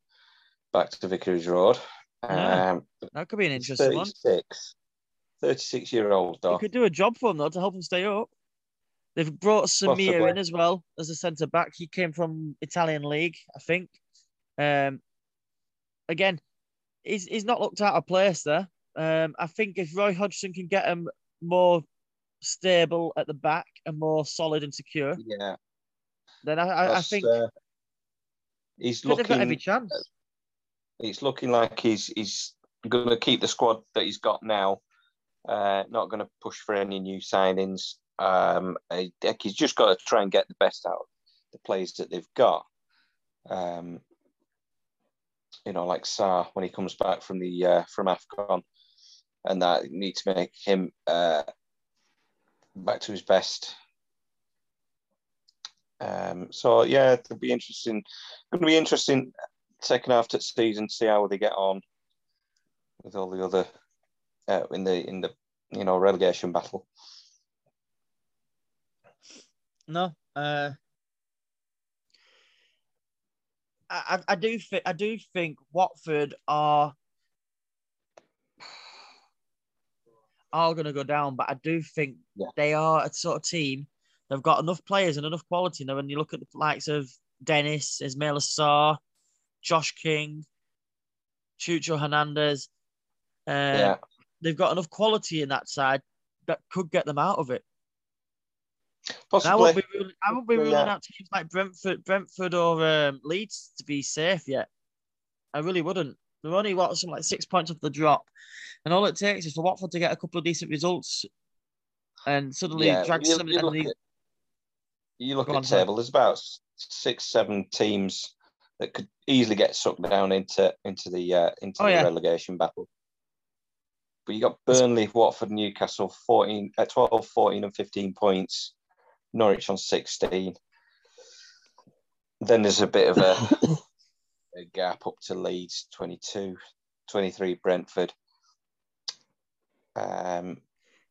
back to Vicarage Road. Yeah. Um, That could be an interesting one. 36, 36 year old though. could do a job for him though to help him stay up. They've brought Samir Possibly. in as well as a centre back. He came from Italian league, I think. Um, again, he's he's not looked out of place there. Um, I think if Roy Hodgson can get him more stable at the back and more solid and secure, Yeah, then I I, I think, uh, he's I think they've got every chance. It's looking like he's he's going to keep the squad that he's got now. Uh, not going to push for any new signings. Um, he's just got to try and get the best out of the players that they've got. Um, you know, like Sarr when he comes back from the uh, from Afcon, and that need to make him uh, back to his best. Um, so yeah, it'll be interesting. Going to be interesting second half of the season, see how they get on with all the other uh, in the in the you know relegation battle. No, uh, I, I do think I do think Watford are are going to go down, but I do think Yeah. they are a sort of team. They've got enough players and enough quality now. When you look at the likes of Dennis, Ismaila Sarr, Josh King, Chucho Hernandez. Um, yeah. They've got enough quality in that side that could get them out of it. And I Possibly. won't be ruling, I won't be ruling yeah. out teams like Brentford, Brentford or um, Leeds to be safe yet. I really wouldn't. They're only what something like six points off the drop, and all it takes is for Watford to get a couple of decent results, and suddenly yeah. drag You, some. you and look they- at, you look at on, sorry. table. There's about six, seven teams that could easily get sucked down into into the uh, into Oh, the yeah. relegation battle. But you got Burnley, Watford, Newcastle, 14, uh, 12, 14, and 15 points. Norwich on 16. Then there's a bit of a, <coughs> a gap up to Leeds, 22, 23, Brentford. Um,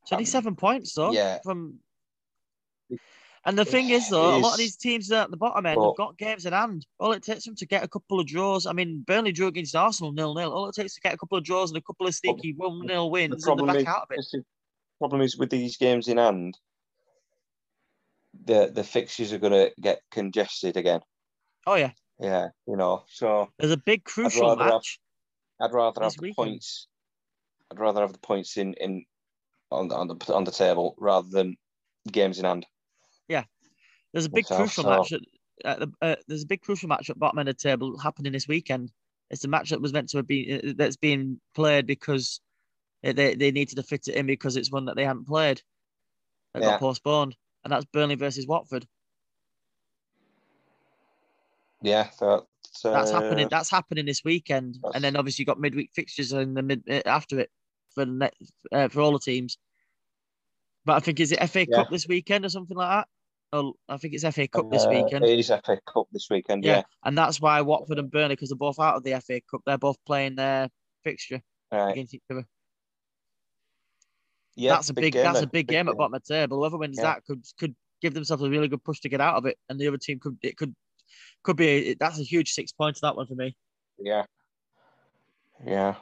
Twenty-seven points though. yeah. From and the thing is though, It a lot of these teams at the bottom end Well- have got games in hand. All it takes them to get a couple of draws. I mean, Burnley drew against Arsenal nil nil. All it takes to get a couple of draws and a couple of sneaky one 0 wins, and they're back is- out of it. Problem is with these games in hand, the the fixtures are going to get congested again. Oh yeah, Yeah, you know. So there's a big crucial have- match. I'd rather have the weekend. points. I'd rather have the points in in on the on the on the table rather than games in hand. Yeah, there's a big myself, crucial so- match. At, at the, uh, there's a big crucial match at bottom end of the table happening this weekend. It's a match that was meant to have been uh, that's being played because they they needed to fit it in because it's one that they hadn't played. That Yeah. got postponed, and that's Burnley versus Watford. Yeah, that, That's uh, happening. That's happening this weekend, and then obviously you've got midweek fixtures in the mid uh, after it for the net, uh, for all the teams. But I think is it FA Yeah. Cup this weekend or something like that. I think it's FA Cup this uh, weekend. It is FA Cup this weekend. Yeah, Yeah, and that's why Watford and Burnley, because they're both out of the FA Cup, they're both playing their fixture right. against each other. Yeah, that's a big, that's a then, big game at bottom of the table. Whoever wins Yeah. that could could give themselves a really good push to get out of it, and the other team could it could could be that's a huge six points that one for me. Yeah, yeah.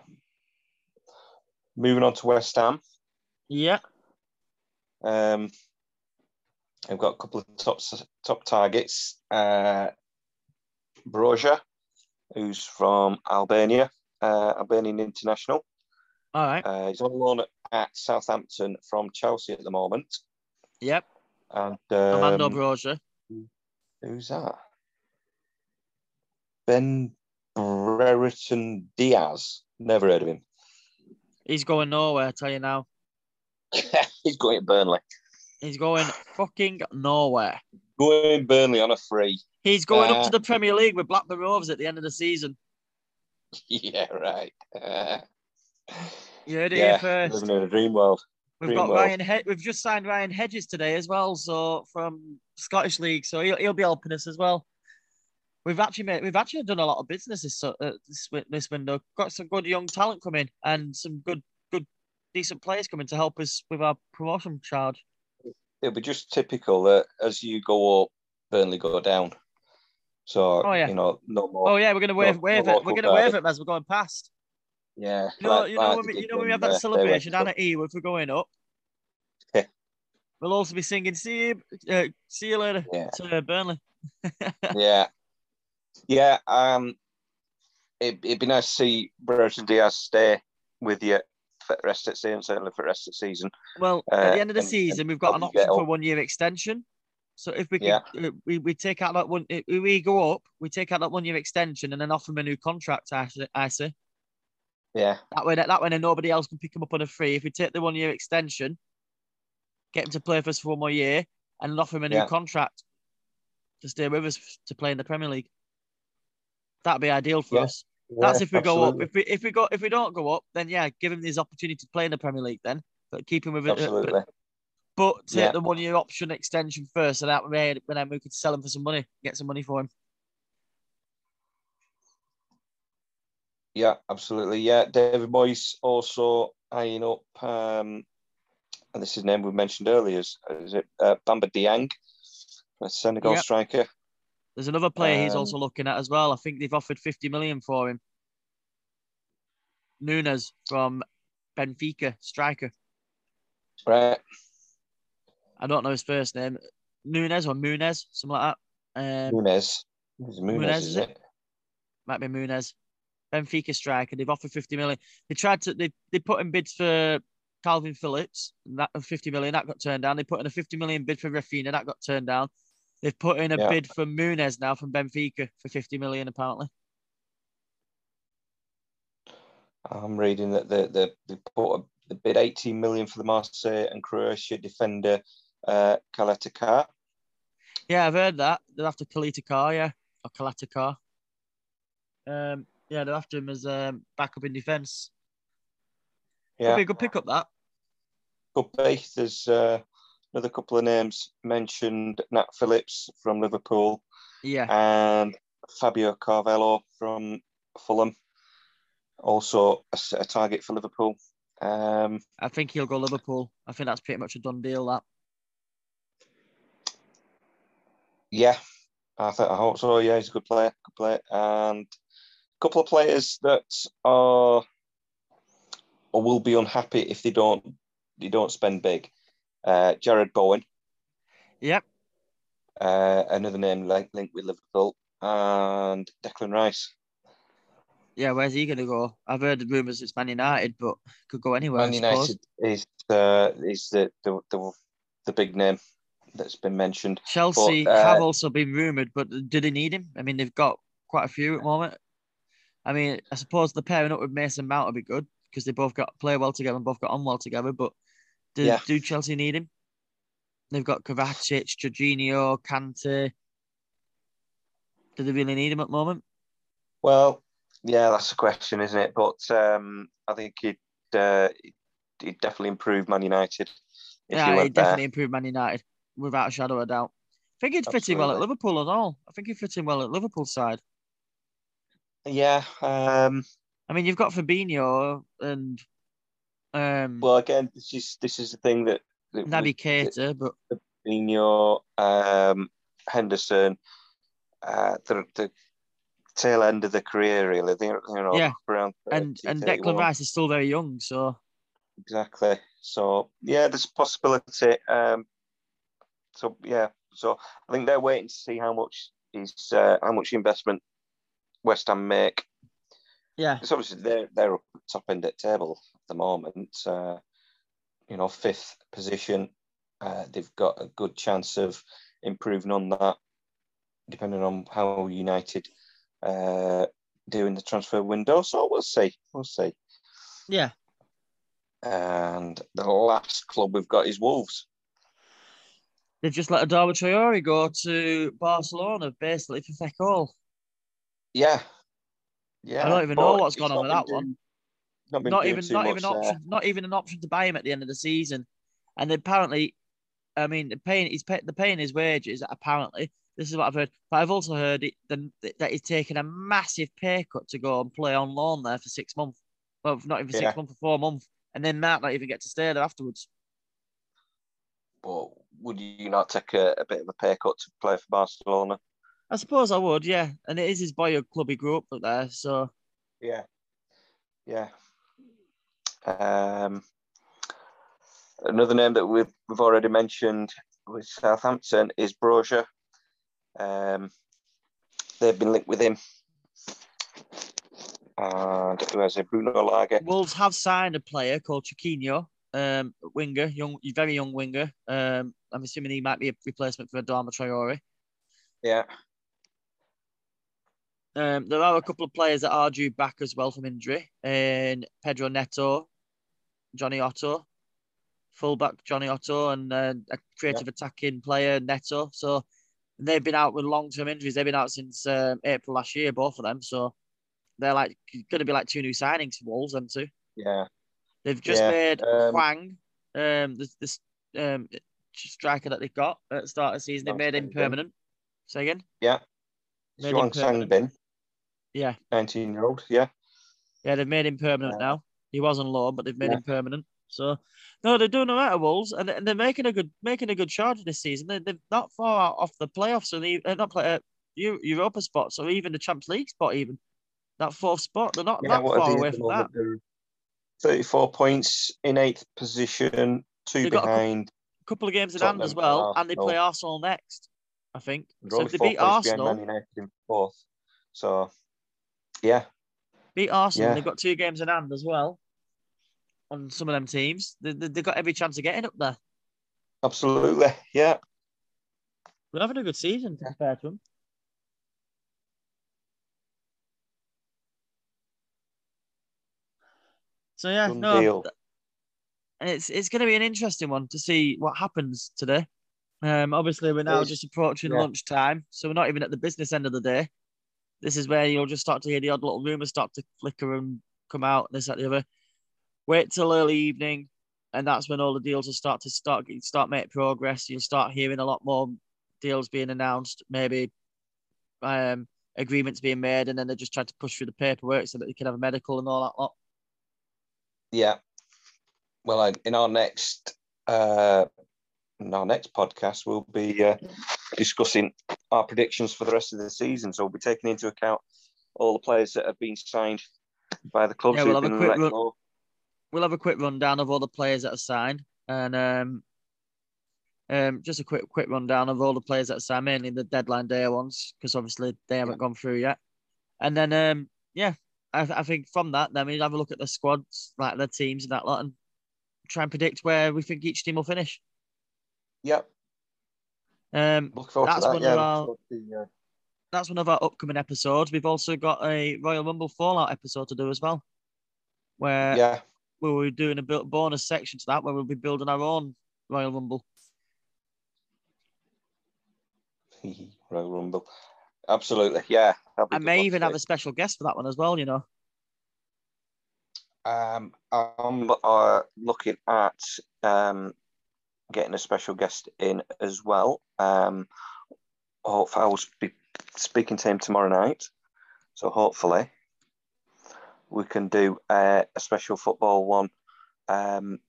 Moving on to West Ham. Yeah, Um, I've got a couple of top top targets. Uh, Broja, who's from Albania, uh, Albanian international. all right. Uh, he's on loan at, at Southampton from Chelsea at the moment. Yep, And um, Broja. who's that? Ben Brereton Diaz. Never heard of him. He's going nowhere. I tell you now, <laughs> he's going to Burnley. he's going fucking nowhere. Going Burnley on a free. He's going up Uh, to the Premier League with Blackburn Rovers at the end of the season. <laughs> yeah, right. Uh, You heard it yeah, here first. living in a dream world. We've Dream got world. Ryan. He- we've just signed Ryan Hedges today as well, so from Scottish League, so he'll, he'll be helping us as well. We've actually made, we've actually done a lot of business this uh, this this window. Got some good young talent coming and some good good decent players coming to help us with our promotion charge. It'll be just typical that as you go up, Burnley go down. So Oh, yeah. you know, no more. Oh yeah, we're gonna wave no wave it. We're gonna wave it as we're going past. Yeah, You know, like- you know when we, you know when we have that uh, celebration down to- at Ewood for going up. Yeah. We'll also be singing "See you, uh, see you later" Yeah. to Burnley. <laughs> yeah, yeah. Um, it, it'd be nice to see Brereton Diaz stay with you for the rest of the season, certainly for the rest of the season. Well, at Uh, the end of the and- season, and we've got an option for one-year extension. So if we Yeah. uh, we, we take out that one, if we go up, we take out that one-year extension and then offer him a new contract. I, see. Yeah, that way, that way, then nobody else can pick him up on a free. If we take the one-year extension, get him to play for us for one more year, and offer him a new Yeah. contract to stay with us to play in the Premier League. That'd be ideal for Yeah. us. That's if we go up. If we if we go if we don't go up, then yeah, give him this opportunity to play in the Premier League. Then, but keep him with it. absolutely. But take Yeah. the one year option extension first, so that way when then we could sell him for some money, get some money for him. Yeah, absolutely. Yeah, David Moyes also eyeing up, um, and this is his name we mentioned earlier. Is, is it uh, Bamba Dieng, a Senegal striker? There's another player he's Um, also looking at as well. I think they've offered 50 million for him. Nunes from Benfica, striker. Right. I don't know his first name. Nunes or Munez, something like that. Um, Munez. Munez, Munez, is it? might be Munez. Benfica striker. They've offered 50 million. They tried to they they put in bids for Kalvin Phillips, and that 50 million that got turned down. They put in a 50 million bid for Raphinha, that got turned down. They've put in a Yeah. bid for Muniz now from Benfica for 50 million apparently. I'm reading that they they, they put a, they bid 18 million for the Marseille and Croatia defender uh, Caleta-Car. Yeah, I've heard that. They're after Kalita Car, yeah. Or Kalata Car. Um yeah, they're after him as um backup in defence. Could Yeah, be a good pickup that. could be. There's uh, another couple of names mentioned: Nat Phillips from Liverpool Yeah. and Fabio Carvalho from Fulham. Also a target for Liverpool. Um, I think he'll go Liverpool. I think that's pretty much a done deal. That yeah, I think I hope so. Yeah, he's a good player. Good player, and a couple of players that are or will be unhappy if they don't they don't spend big. Uh, Jarrod Bowen, yep. uh, another name like linked with Liverpool, and Declan Rice. Yeah, where's he gonna go? I've heard the rumours it's Man United, but could go anywhere. Man. United is uh, is the, the the the big name that's been mentioned. Chelsea But, uh, have also been rumoured, but do they need him? I mean, they've got quite a few at the moment. I mean, I suppose the pairing up with Mason Mount would be good because they both got play well together and both got on well together. But do, Yeah. do Chelsea need him? They've got Kovacic, Jorginho, Kante. Do they really need him at the moment? Well, yeah, that's the question, isn't it? But um, I think he'd uh, he'd definitely improve Man United yeah, went definitely improved Man United without a shadow of a doubt. I think he'd fit in well at Liverpool as all. I think he'd fit in well at Liverpool side. Yeah. Um, I mean, you've got Fabinho and um, well, again, this is this is the thing that, that Naby Keita, but Fabinho, um, Henderson, uh, the the tail end of the career, really. They're, you know, Yeah. around and 30, and 31. Declan Rice is still very young, so Exactly. So yeah, there's a possibility. Um, so yeah, so I think they're waiting to see how much is uh, how much investment West Ham make. yeah, It's obviously they're they're up top end at table the moment. Uh, you know, fifth position. Uh, they've got a good chance of improving on that, depending on how United uh, do in the transfer window. So we'll see. We'll see. yeah. And the last club we've got is Wolves. They've just let Adama Traore go to Barcelona, basically for feck all. Yeah. Yeah. I don't even know what's gone on with that one. Not, Not even not even there. option, not even an option to buy him at the end of the season. And apparently, I mean, the paying he's pay, the paying his wages. Apparently, this is what I've heard. But I've also heard it, the, that he's taken a massive pay cut to go and play on loan there for six months. Well, not even Yeah. six months, for four months, and then Matt might not even get to stay there afterwards. But would you not take a, a bit of a pay cut to play for Barcelona? I suppose I would, yeah. And it is his boyhood club he grew up up there, so Yeah. Yeah. Um, another name that we've, we've already mentioned with Southampton is Brozier. Um, they've been linked with him. And who has it? Bruno Lage. Wolves have signed a player called Chiquinho, um, winger, young, very young winger. Um, I'm assuming he might be a replacement for Adama Traore. Yeah. Um, there are a couple of players that are due back as well from injury, and Pedro Neto, Jonny Otto, fullback Jonny Otto, and uh, a creative attacking player Neto. So they've been out with long term injuries. They've been out since um, April last year, both of them. So they're like going to be like two new signings for Wolves, them two. Yeah. They've just Yeah, made um, Hwang, um, this this um striker that they've got at the start of the season. They made him permanent. Say again? Yeah. Made him Zhuang permanent. Yeah, 19 year old. Yeah. yeah, they've made him permanent Yeah. now. He was on loan, but they've made Yeah. him permanent. So no, they're doing all right at Wolves, and, and they're making a good making a good charge this season. They, they're not far out off the playoffs, and they, uh, not play, uh, Europa spots, or even the Champions League spot, even that fourth spot. They're not Yeah, that far away from that. 34 points in eighth position, two They've got a behind. couple of games in hand as well, and and they play Arsenal next. I think. So if they beat Arsenal, in fourth. So, yeah, beat Arsenal. Yeah. They've got two games in hand as well. On some of them teams, they, they, they've got every chance of getting up there. Absolutely. Yeah. We're having a good season to be fair to them. So yeah, Done no, deal. and it's it's going to be an interesting one to see what happens today. Um, obviously we're now just approaching yeah. lunchtime, so we're not even at the business end of the day. This is where you'll just start to hear the odd little rumors start to flicker and come out, this that the other. Wait till early evening, and that's when all the deals will start to start start make progress. You'll start hearing a lot more deals being announced, maybe um, agreements being made, and then they just try to push through the paperwork so that they can have a medical and all that lot. Yeah. Well, I, in our next uh, in our next podcast, we'll be uh, discussing our predictions for the rest of the season. So we'll be taking into account all the players that have been signed by the clubs Yeah, we'll who've a quick run-. We'll have a quick rundown of all the players that are signed and um, um, just a quick quick rundown of all the players that are signed, mainly the deadline day ones, because obviously they haven't gone through yet. And then um, yeah, I, I think from that, then we'll have a look at the squads, like the teams and that lot, and try and predict where we think each team will finish. Yep. Um, That's that. one yeah, of look our- forward to the, uh, that's one of our upcoming episodes. We've also got a Royal Rumble Fallout episode to do as well, where yeah. We'll be doing a bonus section to that, where we'll be building our own Royal Rumble. <laughs> Royal Rumble. Absolutely. Yeah. I may even have a special guest for that one as well. You know. Um, I'm uh, looking at um, getting a special guest in as well. Um, hopefully, I will be speaking to him tomorrow night. So hopefully, we can do uh, a special football one um,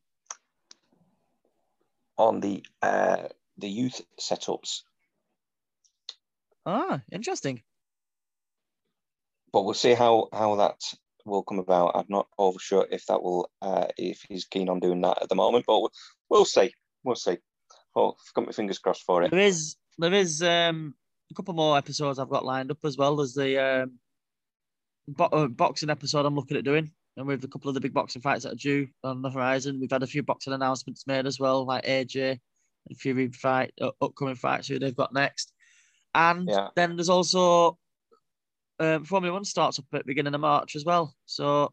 on the uh, the youth setups. Ah, interesting. But we'll see how how that will come about. I'm not over sure if that will uh, if he's keen on doing that at the moment, but we'll, we'll see. We'll see. Oh, I've got my fingers crossed for it. There is there is um a couple more episodes I've got lined up as well. There's the um bo- uh, boxing episode I'm looking at doing, and with a couple of the big boxing fights that are due on the horizon. We've had a few boxing announcements made as well, like AJ and Fury fight, uh, upcoming fights who they've got next, and Yeah. then there's also um, Formula One starts up at the beginning of March as well. So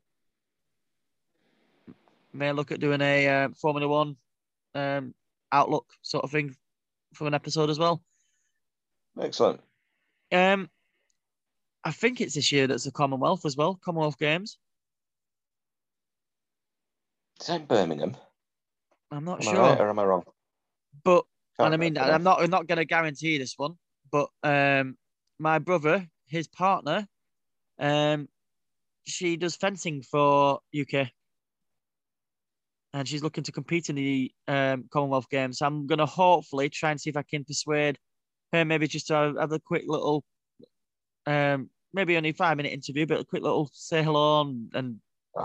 may look at doing a uh, Formula One um, outlook sort of thing from an episode as well. Excellent. Um, I think it's this year that's the Commonwealth as well, Commonwealth Games. Is that in Birmingham? I'm not Am I sure, right or am I wrong? but Can't and I mean, I'm not, I'm not going to guarantee this one, but um, my brother, his partner, um, she does fencing for UK, and she's looking to compete in the um Commonwealth Games. So I'm going to hopefully try and see if I can persuade her, maybe just to have, have a quick little, um, maybe only five minute interview, but a quick little say hello and, and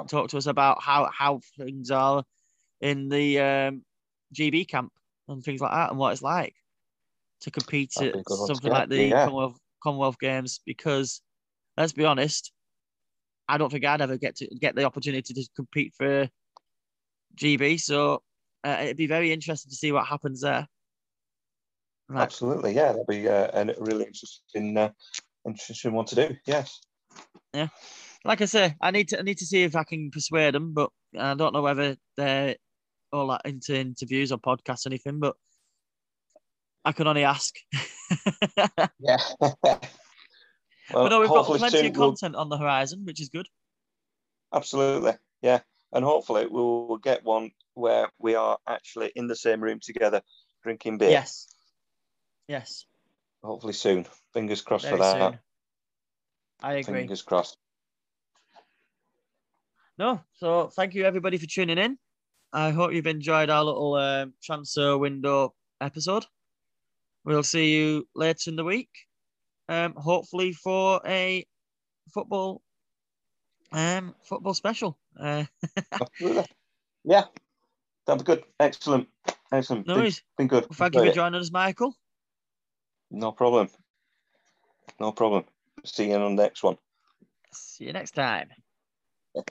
talk to us about how how things are in the um GB camp and things like that, and what it's like to compete That'd at be a good one to something like the yeah. Commonwealth Commonwealth Games. Because let's be honest, I don't think I'd ever get to get the opportunity to compete for GB. So uh, it'd be very interesting to see what happens there. Right. Absolutely, yeah. That'd be uh, a really interesting, uh, interesting one to do. Yes. Yeah. Like I say, I need to I need to see if I can persuade them, but I don't know whether they're all that into interviews or podcasts or anything. But I can only ask. <laughs> Yeah. well, <laughs> but no, we've got plenty soon of we'll- content on the horizon, which is good. Absolutely, yeah. And hopefully we will get one where we are actually in the same room together, drinking beer. Yes. Yes. Hopefully soon. Fingers crossed Very for that. soon. I agree. Fingers crossed. No, so thank you everybody for tuning in. I hope you've enjoyed our little um, transfer window episode. We'll see you later in the week, um, hopefully for a football, um, football special. Uh, <laughs> Yeah. That'd be good. Excellent. Excellent. no worries. been good. Thank you for joining us, Michael. No problem. No problem. See you on the next one. See you next time. <laughs>